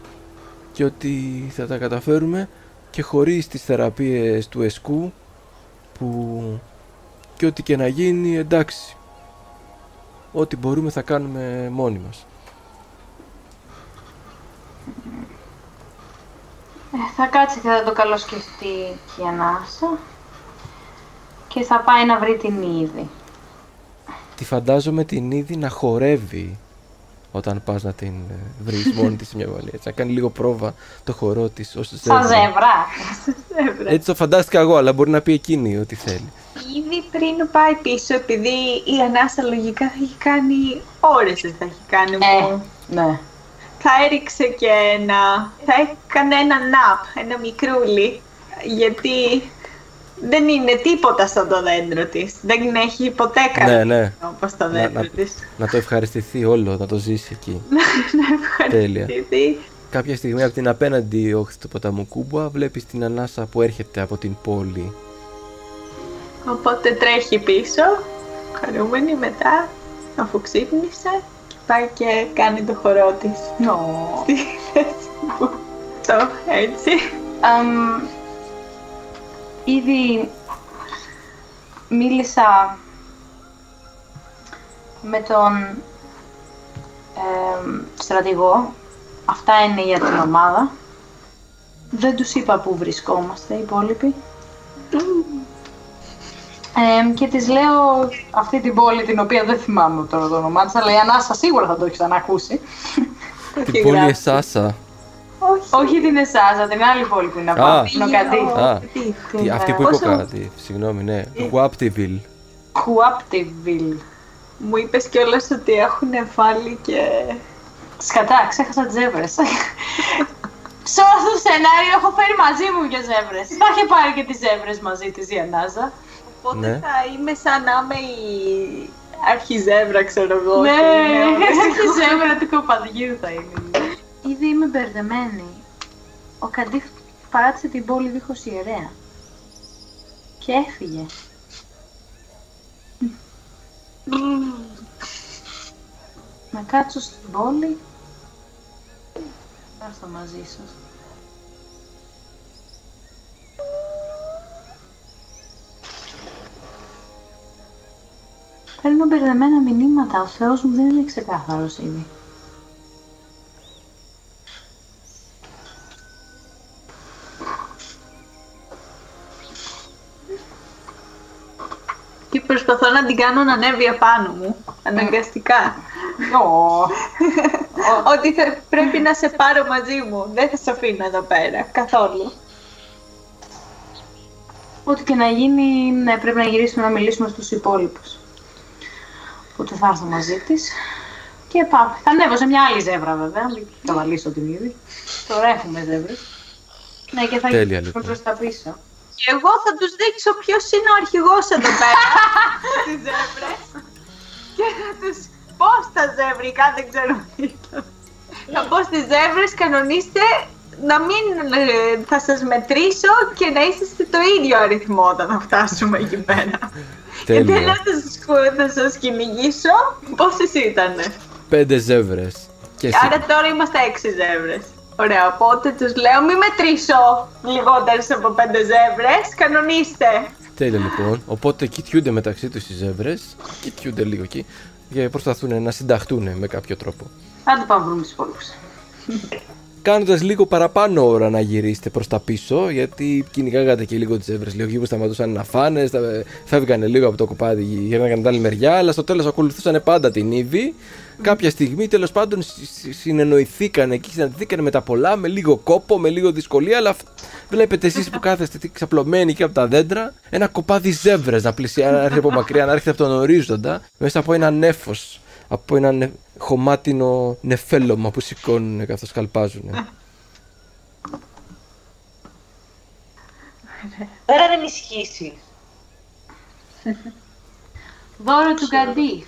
και ότι θα τα καταφέρουμε και χωρίς τις θεραπείες του εσκού που και ό,τι και να γίνει εντάξει. Ό,τι μπορούμε θα κάνουμε μόνοι μας. Ε, θα κάτσει και θα το καλοσκεφτεί και η Ανάσα και θα πάει να βρει την είδη. Τη φαντάζομαι την ήδη να χορεύει όταν πας να την ε, βρεις μόνη της σε μια βαλία. Έτσι, να κάνει λίγο πρόβα το χορό της ως Σαν ζεύρα. Έτσι το φαντάστηκα εγώ, αλλά μπορεί να πει εκείνη ό,τι θέλει. Ήδη πριν πάει πίσω, επειδή η ανάσα λογικά θα έχει κάνει ώρες δεν θα έχει κάνει Ε, μόνο. ναι. Θα έριξε και ένα, θα έκανε ένα ναπ, ένα μικρούλι, γιατί δεν είναι τίποτα στο το δέντρο της. Δεν έχει ποτέ κάτι Ναι, ναι. όπως το Να, δέντρο να, της. να το ευχαριστηθεί όλο, να το ζήσει εκεί. Να Τέλεια. ευχαριστηθεί. Κάποια στιγμή από την απέναντι όχθη του ποταμού Κούμπουα βλέπεις την ανάσα που έρχεται από την πόλη. Οπότε τρέχει πίσω, χαρούμενη μετά, αφού ξύπνησε, και πάει και κάνει το χορό της. Νο. Στη θέση που το έτσι. Αμ, ήδη μίλησα με τον εμ, στρατηγό. Αυτά είναι για την ομάδα. Δεν τους είπα πού βρισκόμαστε οι υπόλοιποι. Εμ, και της λέω αυτή την πόλη την οποία δεν θυμάμαι τώρα το όνομά της, αλλά η Ανάσα σίγουρα θα το έχεις ξανακούσει. Την πόλη Εσάσα. Όχι. Όχι την Εσάζα, την άλλη πόλη που είναι από Α. την Οκαντή. Α, Τι. τι- αυτή που είπε ο Πόσο- κάτι. Συγγνώμη, ναι. Γουάπτιβιλ. Κουάπτιβιλ. Μου είπες κιόλας ότι έχουν βάλει και... Σκατά, ξέχασα τις ζεύρε. Σε όλο αυτό το σενάριο έχω φέρει μαζί μου και ζεύρε. Θα είχε πάρει και τις ζεύρε μαζί της η Ανάζα. Οπότε Ναι. θα είμαι σαν να είμαι η αρχιζεύρα, ξέρω εγώ. Ναι, και είναι όλες η ζεύρα του κοπαδιού θα είναι. Ήδη είμαι μπερδεμένη. Ο Καντίφ παράτησε την πόλη δίχως ιερέα. Και έφυγε. Να κάτσω στην πόλη. Θα έρθω μαζί σας. Παίρνω μπερδεμένα μηνύματα. Ο Θεός μου δεν είναι ξεκάθαρος ήδη. Και προσπαθώ να την κάνω να ανέβει απάνω μου, αναγκαστικά. Ότι θα πρέπει να σε πάρω μαζί μου. Δεν θα σε αφήνω εδώ πέρα, καθόλου. Ό,τι και να γίνει, ναι, πρέπει να γυρίσουμε να μιλήσουμε στους υπόλοιπους. Οπότε θα έρθω μαζί της και πάμε. Θα ανέβω σε μια άλλη ζεύρα βέβαια, μην καβαλήσω την ήδη. Τώρα έχουμε ζεύρες. Ναι, και θα Τέλεια, γυρίσουμε λοιπόν. προς τα πίσω. Και εγώ θα τους δείξω ποιος είναι ο αρχηγός εδώ πέρα στις ζεύρες. Και θα τους πω στα ζευρικά, δεν ξέρω τι είναι. Θα πω στις ζεύρες, κανονίστε να μην ε, θα σας μετρήσω και να είσαστε το ίδιο αριθμό όταν θα φτάσουμε εκεί πέρα. Και δεν Τέλεια. θα σας, κου- θα σας κυνηγήσω. Πόσες ήτανε; Πέντε ζεύρες. Και εσύ. Άρα τώρα είμαστε έξι ζεύρες. Ωραία, οπότε τους λέω μην μετρήσω λιγότερες από πέντε ζεύρες, κανονίστε. Τέλεια λοιπόν. Οπότε κοιτιούνται μεταξύ τους οι ζεύρες. Κοιτιούνται λίγο εκεί. Και προσπαθούν να συνταχτούν με κάποιο τρόπο. Άντε πάμε βρούμε τους υπόλοιπους. Κάνοντας λίγο παραπάνω ώρα να γυρίσετε προς τα πίσω, γιατί κυνηγάγατε και λίγο τις ζεύρε. Λίγο εκεί που σταματούσαν να φάνε, στα- φεύγανε λίγο από το κοπάδι, γύρναγαν την άλλη μεριά, αλλά στο τέλος ακολουθούσαν πάντα την Ήβη. Κάποια στιγμή τέλος πάντων συ- συ- συνεννοηθήκαν εκεί, συναντηθήκαν με τα πολλά, με λίγο κόπο, με λίγο δυσκολία, αλλά αυ- βλέπετε εσείς που κάθεστε εκεί ξαπλωμένοι εκεί από τα δέντρα, ένα κοπάδι ζεύρε να πλησιάζει, να έρχεται από μακριά, να έρχεται από τον ορίζοντα, μέσα από ένα νέφο, από ένα νε- χωμάτινο νεφέλωμα που σηκώνουν καθώς καλπάζουν. Πέρα να ενισχύσει. Δώρο του Γκαντίφ.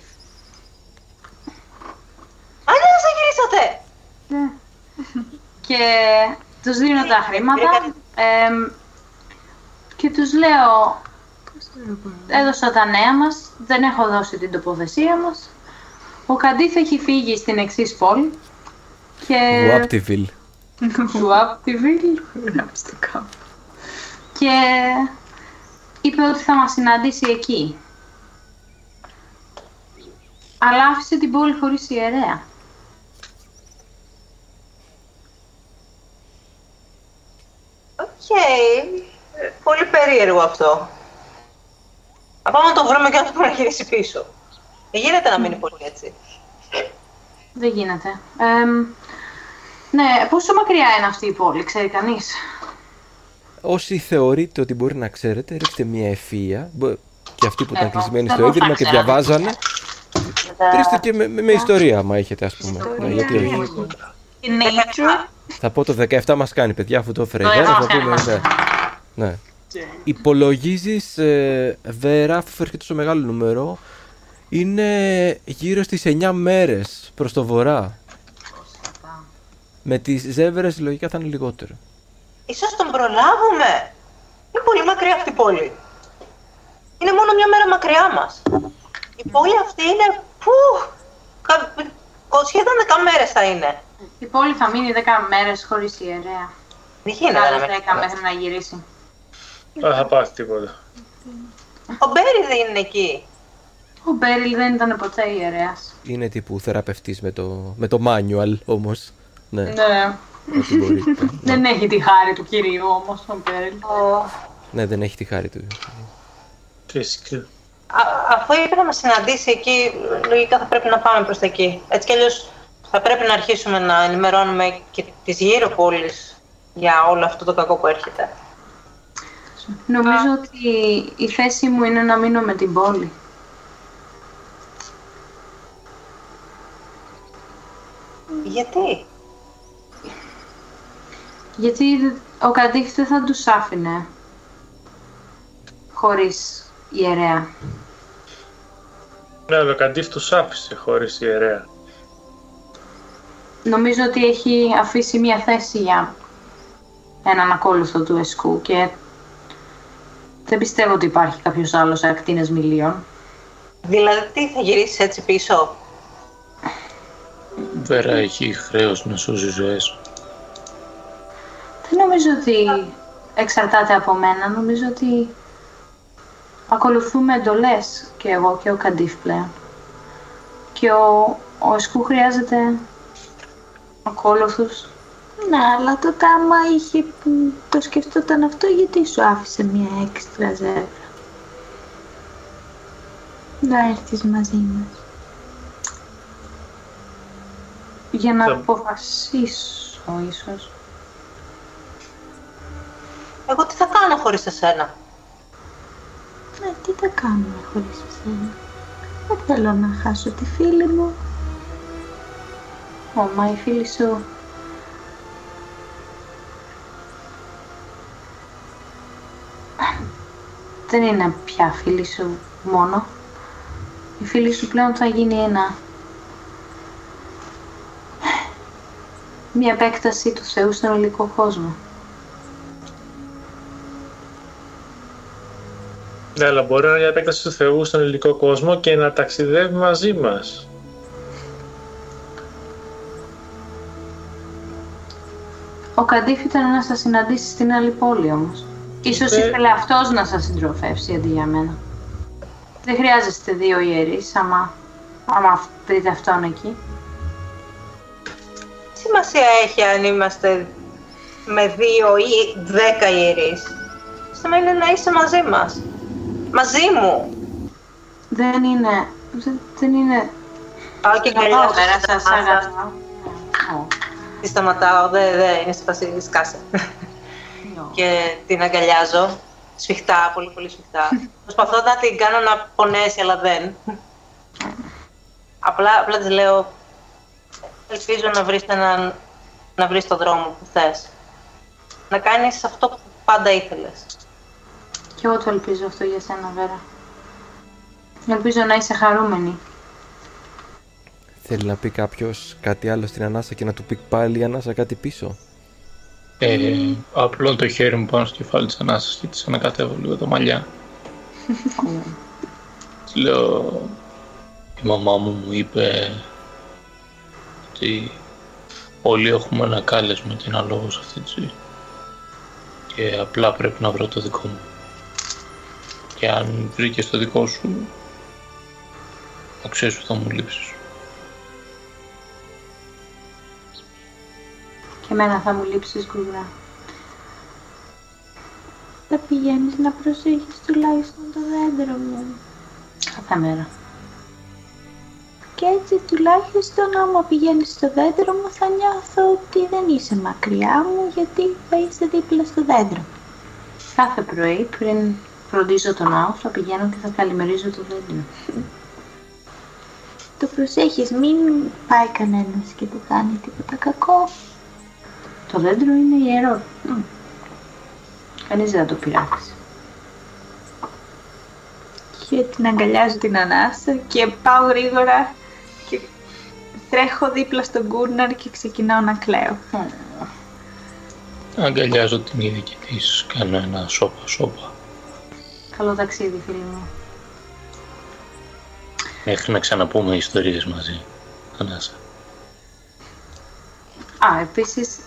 Αν δεν σας γυρίσατε! Και τους δίνω τα χρήματα εμ, και τους λέω έδωσα τα νέα μας, δεν έχω δώσει την τοποθεσία μας. Ο Καντίφ έχει φύγει στην εξή πόλη και Γουάπτιβιλ. Γουάπτιβιλ Γράψτε κάπου. και είπε ότι θα μας συναντήσει εκεί. Αλλά άφησε την πόλη χωρίς ιερέα. Οκ. Ε, Πολύ περίεργο αυτό. Θα πάμε να το βρούμε και να το πούμε να γυρίσει πίσω. Δεν γίνεται να μείνει πολύ έτσι. Δεν γίνεται. Εμ, ναι, πόσο μακριά είναι αυτή η πόλη, ξέρει κανείς; Όσοι θεωρείτε ότι μπορεί να ξέρετε, ρίξτε μια ευφυΐα. Μπο- Και αυτοί που ήταν Εγώ, κλεισμένοι δεν στο μπορώ να ίδρυμα και ξέρω. διαβάζανε. Ρίξτε και με, με, με ιστορία, άμα έχετε, ας πούμε. Ναι, γιατί όχι. Η nature. Θα πω το 17 μας κάνει, παιδιά, αφού το έφερε η Το Δώρα, θα 17 πούμε. μας Ναι. ναι. υπολογίζεις ε, Βέρα, αφού έρχεται στο μεγάλο νούμερο, είναι γύρω στις 9 μέρες προς το βορρά. Με τις ζέβερες λογικά θα είναι λιγότερο. Ίσως τον προλάβουμε. Είναι πολύ μακριά αυτή η πόλη. Είναι μόνο μια μέρα μακριά μας. Η πόλη αυτή είναι... Πού, κα- σχεδόν 10 μέρες θα είναι. Η πόλη θα μείνει 10 μέρες χωρίς ιερέα. Δεν γίνεται να Άλλες μην 10 μέχρι να γυρίσει. Δεν θα πάθει τίποτα. Ο Μπέρι δεν είναι εκεί. Ο Μπέριλ δεν ήταν ποτέ ιερέας. Είναι τύπου θεραπευτής με το, με το manual όμως. Ναι, Ναι. ό,τι μπορεί. Δεν έχει τη χάρη του κυρίου όμως ο Μπέριλ. ναι, δεν έχει τη χάρη του. Φυσικά. Α- αφού είπε να μας συναντήσει εκεί, λογικά θα πρέπει να πάμε προς τα εκεί. Έτσι κι αλλιώς θα πρέπει να αρχίσουμε να ενημερώνουμε και τις γύρω πόλεις για όλο αυτό το κακό που έρχεται. Νομίζω ότι η θέση μου είναι να μείνω με την πόλη. Γιατί; Γιατί ο Καντίχ δεν θα τους άφηνε χωρίς ιερέα. Ναι, αλλά ο Καντίφ τους άφησε χωρίς ιερέα. Νομίζω ότι έχει αφήσει μια θέση για έναν ακόλουθο του Εσκού και δεν πιστεύω ότι υπάρχει κάποιος άλλος σε ακτίνες μιλίων. Δηλαδή τι θα γυρίσεις έτσι πίσω; Βέρα έχει χρέος να σώζει ζωές. Δεν νομίζω ότι εξαρτάται από μένα. Νομίζω ότι ακολουθούμε εντολές και εγώ και ο Καντίφ πλέον. Και ο, ο Εσκού χρειάζεται ακόλουθους. Ναι, αλλά τότε άμα είχε που το σκεφτόταν αυτό, γιατί σου άφησε μια έξτρα ζεύγα. Να έρθεις μαζί μας. Για να Θα- αποφασίσω ίσως. Εγώ τι θα κάνω χωρίς εσένα; Ναι, τι θα κάνουμε χωρίς εσένα; Δεν θέλω να χάσω τη φίλη μου. Ω, μα η φίλη σου δεν είναι πια φίλη σου μόνο. Η φίλη σου πλέον θα γίνει ένα... Μια επέκταση του Θεού στον υλικό κόσμο. Ναι, αλλά μπορεί να είναι μια επέκταση του Θεού στον ελληνικό κόσμο και να ταξιδεύει μαζί μας. Ο Καντίφ ήταν να σας συναντήσεις στην άλλη πόλη όμως. Ίσως Ε. ήθελε αυτός να σας συντροφεύσει αντί για μένα. Δεν χρειάζεστε δύο ιερείς άμα, άμα βρείτε αυτόν εκεί. Τι σημασία έχει αν είμαστε με δύο ή δέκα ιερείς. Σημαίνει να είσαι μαζί μας. Μαζί μου. Δεν είναι... Δεν, δεν είναι... Πάω και Καλημέρα αγκαλιάζω. σας, αγαπητά. Ω, Τη σταματάω, δεν δε, είναι σπασί, σκάσε. ω. και την αγκαλιάζω. Σφιχτά, πολύ πολύ σφιχτά. Προσπαθώ να την κάνω να πονέσει, αλλά δεν. απλά, απλά της λέω, ελπίζω να βρεις, έναν, να βρεις τον δρόμο που θες. Να κάνεις αυτό που πάντα ήθελες. Κι εγώ το ελπίζω αυτό για σένα, Βέρα. Ελπίζω να είσαι χαρούμενη. Θέλει να πει κάποιος κάτι άλλο στην ανάσα και να του πει πάλι η ανάσα κάτι πίσω; Ε, απλώνω το χέρι μου πάνω στο κεφάλι της Ανάσας και της ανακατεύω λίγο τα μαλλιά. Της λέω, η μαμά μου μου είπε ότι όλοι έχουμε ένα κάλεσμα και ένα λόγο σε αυτή τη ζωή. Και απλά πρέπει να βρω το δικό μου. Και αν βρήκες το δικό σου, θα ξέρεις που θα μου λείψεις. Και εμένα θα μου λείψεις γκουγρά. Θα πηγαίνεις να προσέχεις τουλάχιστον το δέντρο μου. Κάθε μέρα. Και έτσι τουλάχιστον άμα πηγαίνεις στο δέντρο μου θα νιώθω ότι δεν είσαι μακριά μου γιατί θα είσαι δίπλα στο δέντρο. Κάθε πρωί πριν φροντίζω τον ναό θα πηγαίνω και θα καλημερίζω το δέντρο. Το προσέχεις, μην πάει κανένας και του κάνει τίποτα κακό. Το δέντρο είναι ιερό. Μμ. Κανείς δεν θα το πειράξει. Και την αγκαλιάζω την ανάσα και πάω γρήγορα και τρέχω δίπλα στον Γκούρναρ και ξεκινάω να κλαίω. Αγκαλιάζω την ίδια και της κάνω ένα σόπα σόπα. Καλό ταξίδι, φίλοι μου. Μέχρι να ξαναπούμε ιστορίες μαζί. Ανάσα. Α, επίσης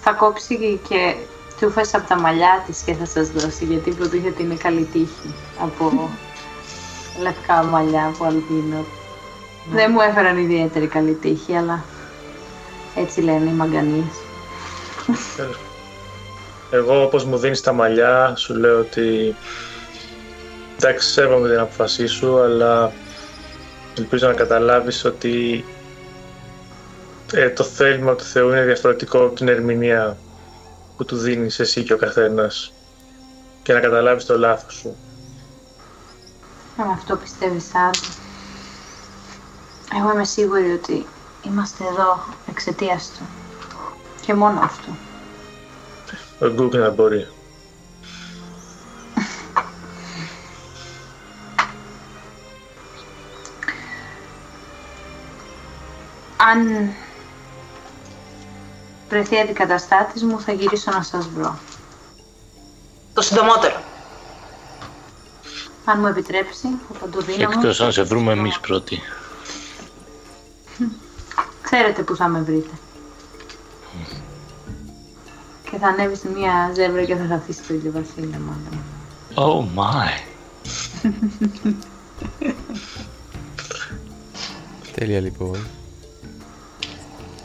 θα κόψει και τσούφες από τα μαλλιά της και θα σας δώσει γιατί υποτίθεται ότι είναι καλή τύχη από λευκά μαλλιά από αλπίνο. Δεν μου έφεραν ιδιαίτερη καλή τύχη, αλλά έτσι λένε οι μαγκανίες. Εγώ όπως μου δίνεις τα μαλλιά σου λέω ότι εντάξει σέβομαι την αποφασή σου αλλά ελπίζω να καταλάβεις ότι ε, το θέλημα του Θεού είναι διαφορετικό από την ερμηνεία που του δίνεις εσύ και ο καθένας και να καταλάβεις το λάθος σου. Αν αυτό πιστεύεις άλλο. Εγώ είμαι σίγουρη ότι είμαστε εδώ εξαιτίας του. Και μόνο αυτού. Ο Google να μπορεί. Αν βρεθεί αντικαταστάτης μου θα γυρίσω να σας βρω. Το συντομότερο. Αν μου επιτρέψει, θα παντοδύναμο. Εκτός αν σε βρούμε εμείς πρώτοι. Ξέρετε που θα με βρείτε. Και θα ανέβεις σε μια ζεύρα και θα χαθεί στο ηλιοβασίλεμα. μάλλον. Oh my. Τέλεια λοιπόν.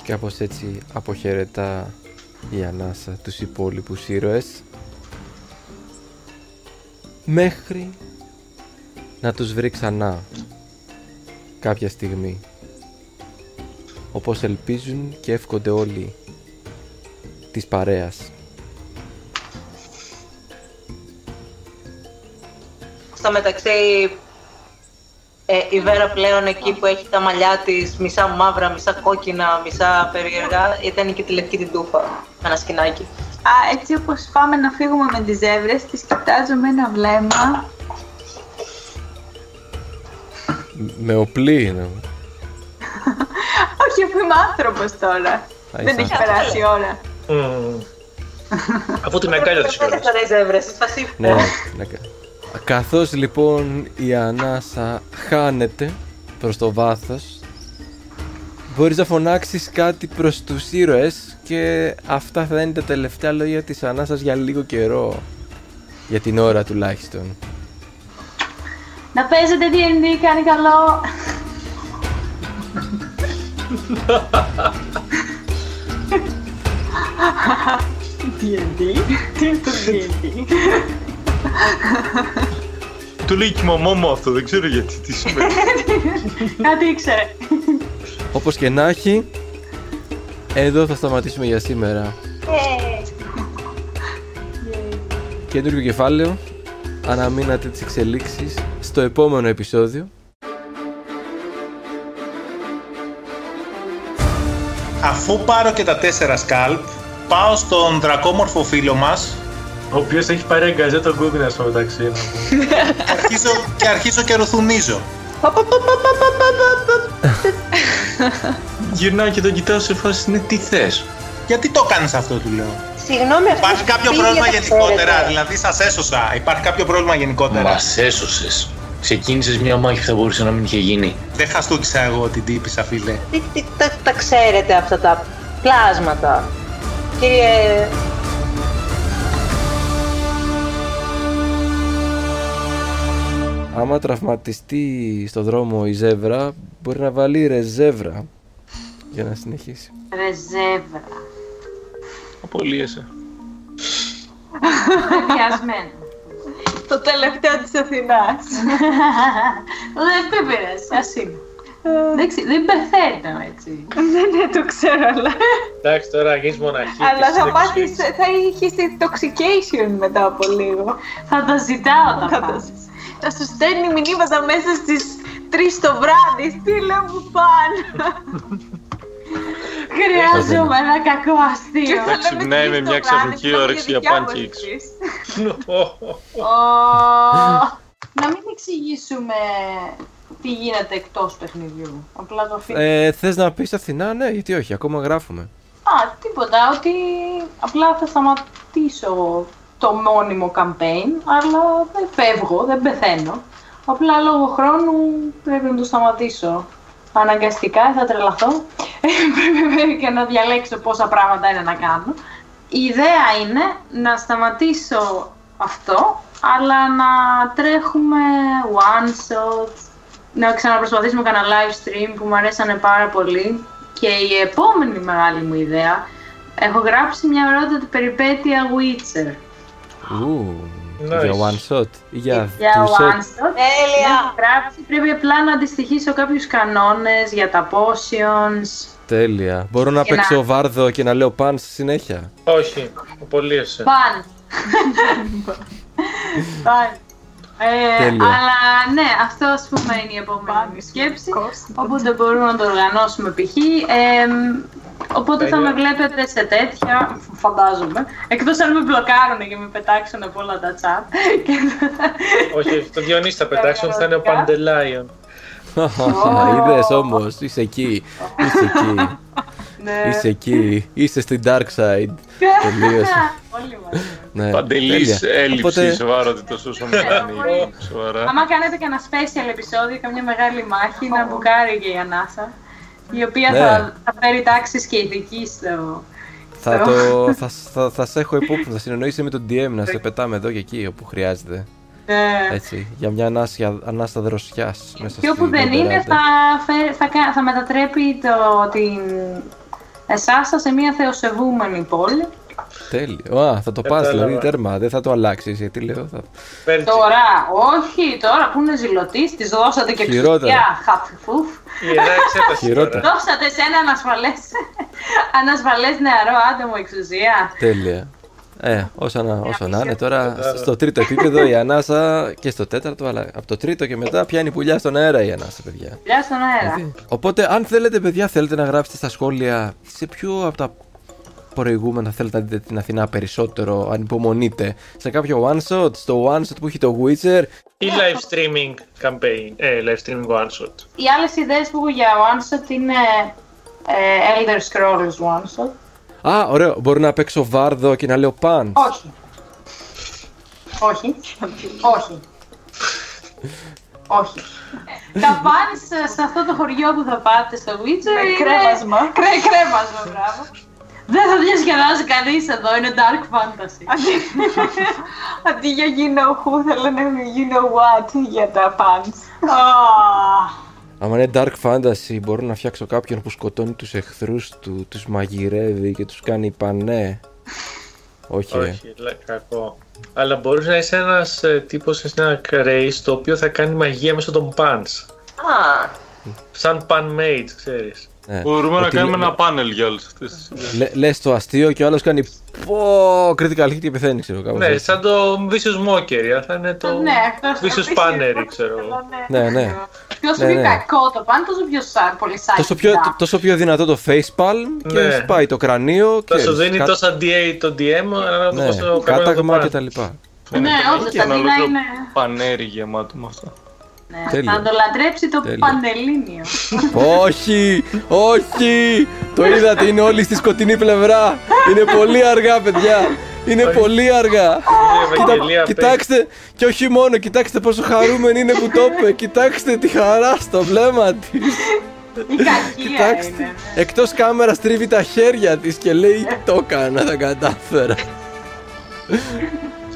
Κάπως έτσι αποχαιρετά η Ανάσα τους υπόλοιπους ήρωες μέχρι να τους βρει ξανά κάποια στιγμή όπως ελπίζουν και εύχονται όλοι της παρέας. Στο μεταξύ, ε, η Βέρα πλέον εκεί που έχει τα μαλλιά της μισά μαύρα, μισά κόκκινα, μισά περίεργα, ήταν και τη λευκή την τούφα, με ένα σκηνάκι. Α, έτσι όπως πάμε να φύγουμε με τις ζεύρες, τις κοιτάζω με ένα βλέμμα. Με οπλή είναι. Όχι, αφού είμαι άνθρωπος τώρα. Δεν είσαι έχει περάσει η ώρα. Μμμ. Αφού την αγκάλια της Δεν κιόλας. έφτανε οι ζεύρες, στη φασί. Ναι, ναι. Καθώς λοιπόν η ανάσα χάνεται προς το βάθος Μπορείς να φωνάξεις κάτι προς τους ήρωες Και αυτά θα είναι τα τελευταία λόγια της ανάσας για λίγο καιρό Για την ώρα τουλάχιστον Να παίζετε D&D, κάνει καλό. D&D, τι είναι το D&D. Του λέει και η μαμά μου αυτό, δεν ξέρω γιατί τι σημαίνει. Κάτι ήξερε. Όπως και να έχει Εδώ θα σταματήσουμε για σήμερα Καινούργιο κεφάλαιο Αναμείνατε τις εξελίξεις Στο επόμενο επεισόδιο Αφού πάρω και τα τέσσερα σκάλπ, πάω στον δρακόμορφο φίλο μας Ο οποίος έχει πάρει αγκαζέ τον Google στο μεταξύ. να πούμε. και αρχίζω και, αρχίζω και ρουθουνίζω. Γυρνάω και τον κοιτάω σε φάση, ναι, τι θες; Γιατί το κάνεις αυτό, του λέω. Συγγνώμη, αυτή Υπάρχει η κάποιο φύγη πρόβλημα τα γενικότερα, ξέρετε. δηλαδή σας έσωσα. Υπάρχει κάποιο πρόβλημα γενικότερα. Μας έσωσες. Ξεκίνησες μια μάχη που θα μπορούσε να μην είχε γίνει. Δεν χαστούκισα εγώ την τύπησα, φίλε. Τι, τι, τα, τα ξέρετε αυτά τα πλάσματα. Κύριε... Άμα τραυματιστεί στο δρόμο η ζεύρα Μπορεί να βάλει ρεζεύρα Για να συνεχίσει Ρεζεύρα. Απολύεσαι. Πιασμένο. Το τελευταίο της Αθηνάς. Δεν δεν πειράζει, ας είναι. Εντάξει, δεν πεθαίνω έτσι. Ναι, ναι, το ξέρω, αλλά... Εντάξει, τώρα γίνεις μοναχή. Αλλά και θα εσύ πάθεις, δεν θα έχεις intoxication μετά από λίγο. Θα τα ζητάω τα Θα πάντα. τα- Θα σου στέλνει μηνύματα μέσα στις 3 το βράδυ. Στείλε μου πάνε. Χρειάζομαι ένα κακό αστείο. Θα ξυπνάει με μια ξαφνική όρεξη για pancakes. Ω, Να μην εξηγήσουμε τι γίνεται εκτός παιχνιδιού. Απλά το αφήνω. Ε, θες να πεις Αθηνά, ναι, γιατί όχι, ακόμα γράφουμε. Α, τίποτα, ότι απλά θα σταματήσω το μόνιμο campaign, αλλά δεν φεύγω, δεν πεθαίνω. Απλά λόγω χρόνου πρέπει να το σταματήσω. Αναγκαστικά θα τρελαθώ. πρέπει και να διαλέξω πόσα πράγματα είναι να κάνω. Η ιδέα είναι να σταματήσω αυτό, αλλά να τρέχουμε one shots, να ξαναπροσπαθήσουμε κανένα live stream που μου αρέσανε πάρα πολύ. Και η επόμενη μεγάλη μου ιδέα, έχω γράψει μια ερώτητη περιπέτεια Witcher. Ου, Nice. για one shot ή για Για two one shot. shot. Τέλεια. Έχω γράψει, πρέπει απλά να αντιστοιχίσω κάποιους κανόνες για τα potions. Τέλεια. Μπορώ να Και να- παίξω βάρδο και να λέω παν στη συνέχεια. Όχι, απολύεσαι. Παν. Παν. Ε, Τέλεια. αλλά ναι, αυτό ας πούμε είναι η επόμενη μου σκέψη. Οπότε μπορούμε να το οργανώσουμε π.χ. Ε, οπότε θα Τέλεια. με βλέπετε σε τέτοια, φαντάζομαι. Εκτός αν με μπλοκάρουν και με πετάξουν από όλα τα chat. Όχι, το Διονύση θα πετάξουν, θα είναι ο Παντελάιον. Είδες όμως, είσαι εκεί. Είσαι εκεί. ναι. Είσαι εκεί. Είσαι στην dark side. Τελείωσε. Όλοι μαζί. Ναι, Παντελής τέλεια. έλλειψη Οπότε, σοβαρότητας όσο με κάνει σοβαρά. Άμα κάνετε κανένα special επεισόδιο, καμιά μεγάλη μάχη, να μπουκάρει και η Ανάσα. Η οποία Ναι. θα, θα φέρει τάξεις και ειδική στο... θα, το, θα, θα, θα σε έχω υπόψη, θα συνεννοήσει με τον DM να σε πετάμε εδώ και εκεί όπου χρειάζεται. Ναι. Έτσι, για μια ανάσια, ανάστα δροσιάς μέσα Και όπου στην δεν είναι, Βερβεράντα. θα, φέρει- θα, κα- θα μετατρέπει το, την Εσάσα σε μια θεοσεβούμενη πόλη. Τέλειο. Α, θα το πας Κατάλαβα. δηλαδή τέρμα, δεν θα το αλλάξεις γιατί λέω θα... Πέρτσι. Τώρα, όχι, τώρα που είναι ζηλωτής, της δώσατε και Χειρότερα. ξυλιά. Χαφιφούφ. Η ιερά εξέταση Χειρότερα. τώρα. Δώσατε σε ένα ανασφαλές, ανασφαλές νεαρό άτομο εξουσία. Τέλεια. Ε, όσο να, όσο να είναι τώρα, Κατάλαβα. στο τρίτο επίπεδο η ανάσα και στο τέταρτο, αλλά από το τρίτο και μετά πιάνει πουλιά στον αέρα η ανάσα, παιδιά. Γεια στον αέρα. Οπότε, αν θέλετε, παιδιά, θέλετε να γράψετε στα σχόλια σε ποιο από τα προηγούμενα θέλετε να δείτε την Αθηνά περισσότερο, αν υπομονείτε. Σε κάποιο one shot, στο one shot που έχει το Witcher. Ή live streaming campaign, ε, live streaming one shot. Οι άλλες ιδέες που έχω για one shot είναι ε, Elder Scrolls one shot. Α, ωραίο, μπορώ να παίξω βάρδο και να λέω παν. Όχι. Όχι. Όχι. Όχι. Τα πάνε σε, σε αυτό το χωριό που θα πάτε στο Witcher Με είναι... κρέμασμα. Κρέ, κρέμασμα, μπράβο. Δεν θα διασκεδάζει κανείς εδώ, είναι dark fantasy. Αντί για you know who, θέλω να είναι you know what για τα fans. Ah. Άμα είναι dark fantasy, μπορώ να φτιάξω κάποιον που σκοτώνει τους εχθρούς του, τους μαγειρεύει και τους κάνει πανέ. Όχι, ε. Όχι, λέ- κακό. Αλλά μπορείς να είσαι ένας ε, τύπος σε ένα race το οποίο θα κάνει μαγεία μέσω των pants. Α, Σαν pan mage, ξέρεις. Ναι. Μπορούμε να Ότι κάνουμε λέ- ένα πάνελ για όλες αυτές τις ιδέες. Λε, λες το αστείο και ο άλλος κάνει πω critical hit και πεθαίνει, ξέρω κάπως Ναι, έτσι. σαν το Vicious Mockery, θα είναι το Ναι, αυτός Vicious Pannery, ξέρω εγώ. Ναι, ναι. Τόσο Ναι, πιο ναι. κακό το πάνε, τόσο πιο σαν, πολύ σαν. Τόσο πιο, τ- τόσο πιο δυνατό το facepalm και Ναι. σπάει το κρανίο Θα και σου δίνει τόσα DA το DM, αλλά ναι, πόσο κακό είναι το κάταγμα pan. και τα λοιπά. Ναι, όντως, Και ένα αντί να ολόκληρο είναι... πανέρι γεμάτο με αυτά. Ναι, Τέλειο. θα το λατρέψει το Τέλειο. Πανελλήνιο. όχι, όχι, το είδατε, είναι όλοι στη σκοτεινή πλευρά. Είναι πολύ αργά, παιδιά. Είναι πολύ αργά. Είναι Κοίτα- Ευαγγελία κοιτάξτε, και όχι μόνο, κοιτάξτε πόσο χαρούμενη είναι που το είπε. Κοιτάξτε τη χαρά στο βλέμμα της. Η κακία Κοιτάξτε, είναι. εκτός κάμερας τρίβει τα χέρια της και λέει το έκανα, τα κατάφερα.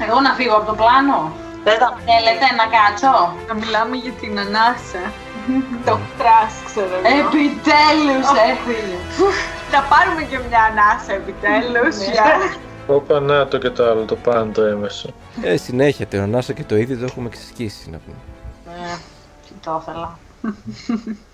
Εγώ να φύγω από το πλάνο. Δεν θα Θέλετε να κάτσω; Να μιλάμε για την ανάσα. το τρας, ξέρω εγώ. Επιτέλους έφυγε. Θα πάρουμε και μια ανάσα επιτέλους. για... Όπα να το και το άλλο, το pan το έμεσο. Ε, συνέχεια, το Νάσα και το ίδιο το έχουμε ξεσκίσει να πούμε. Ε, Τι το ήθελα.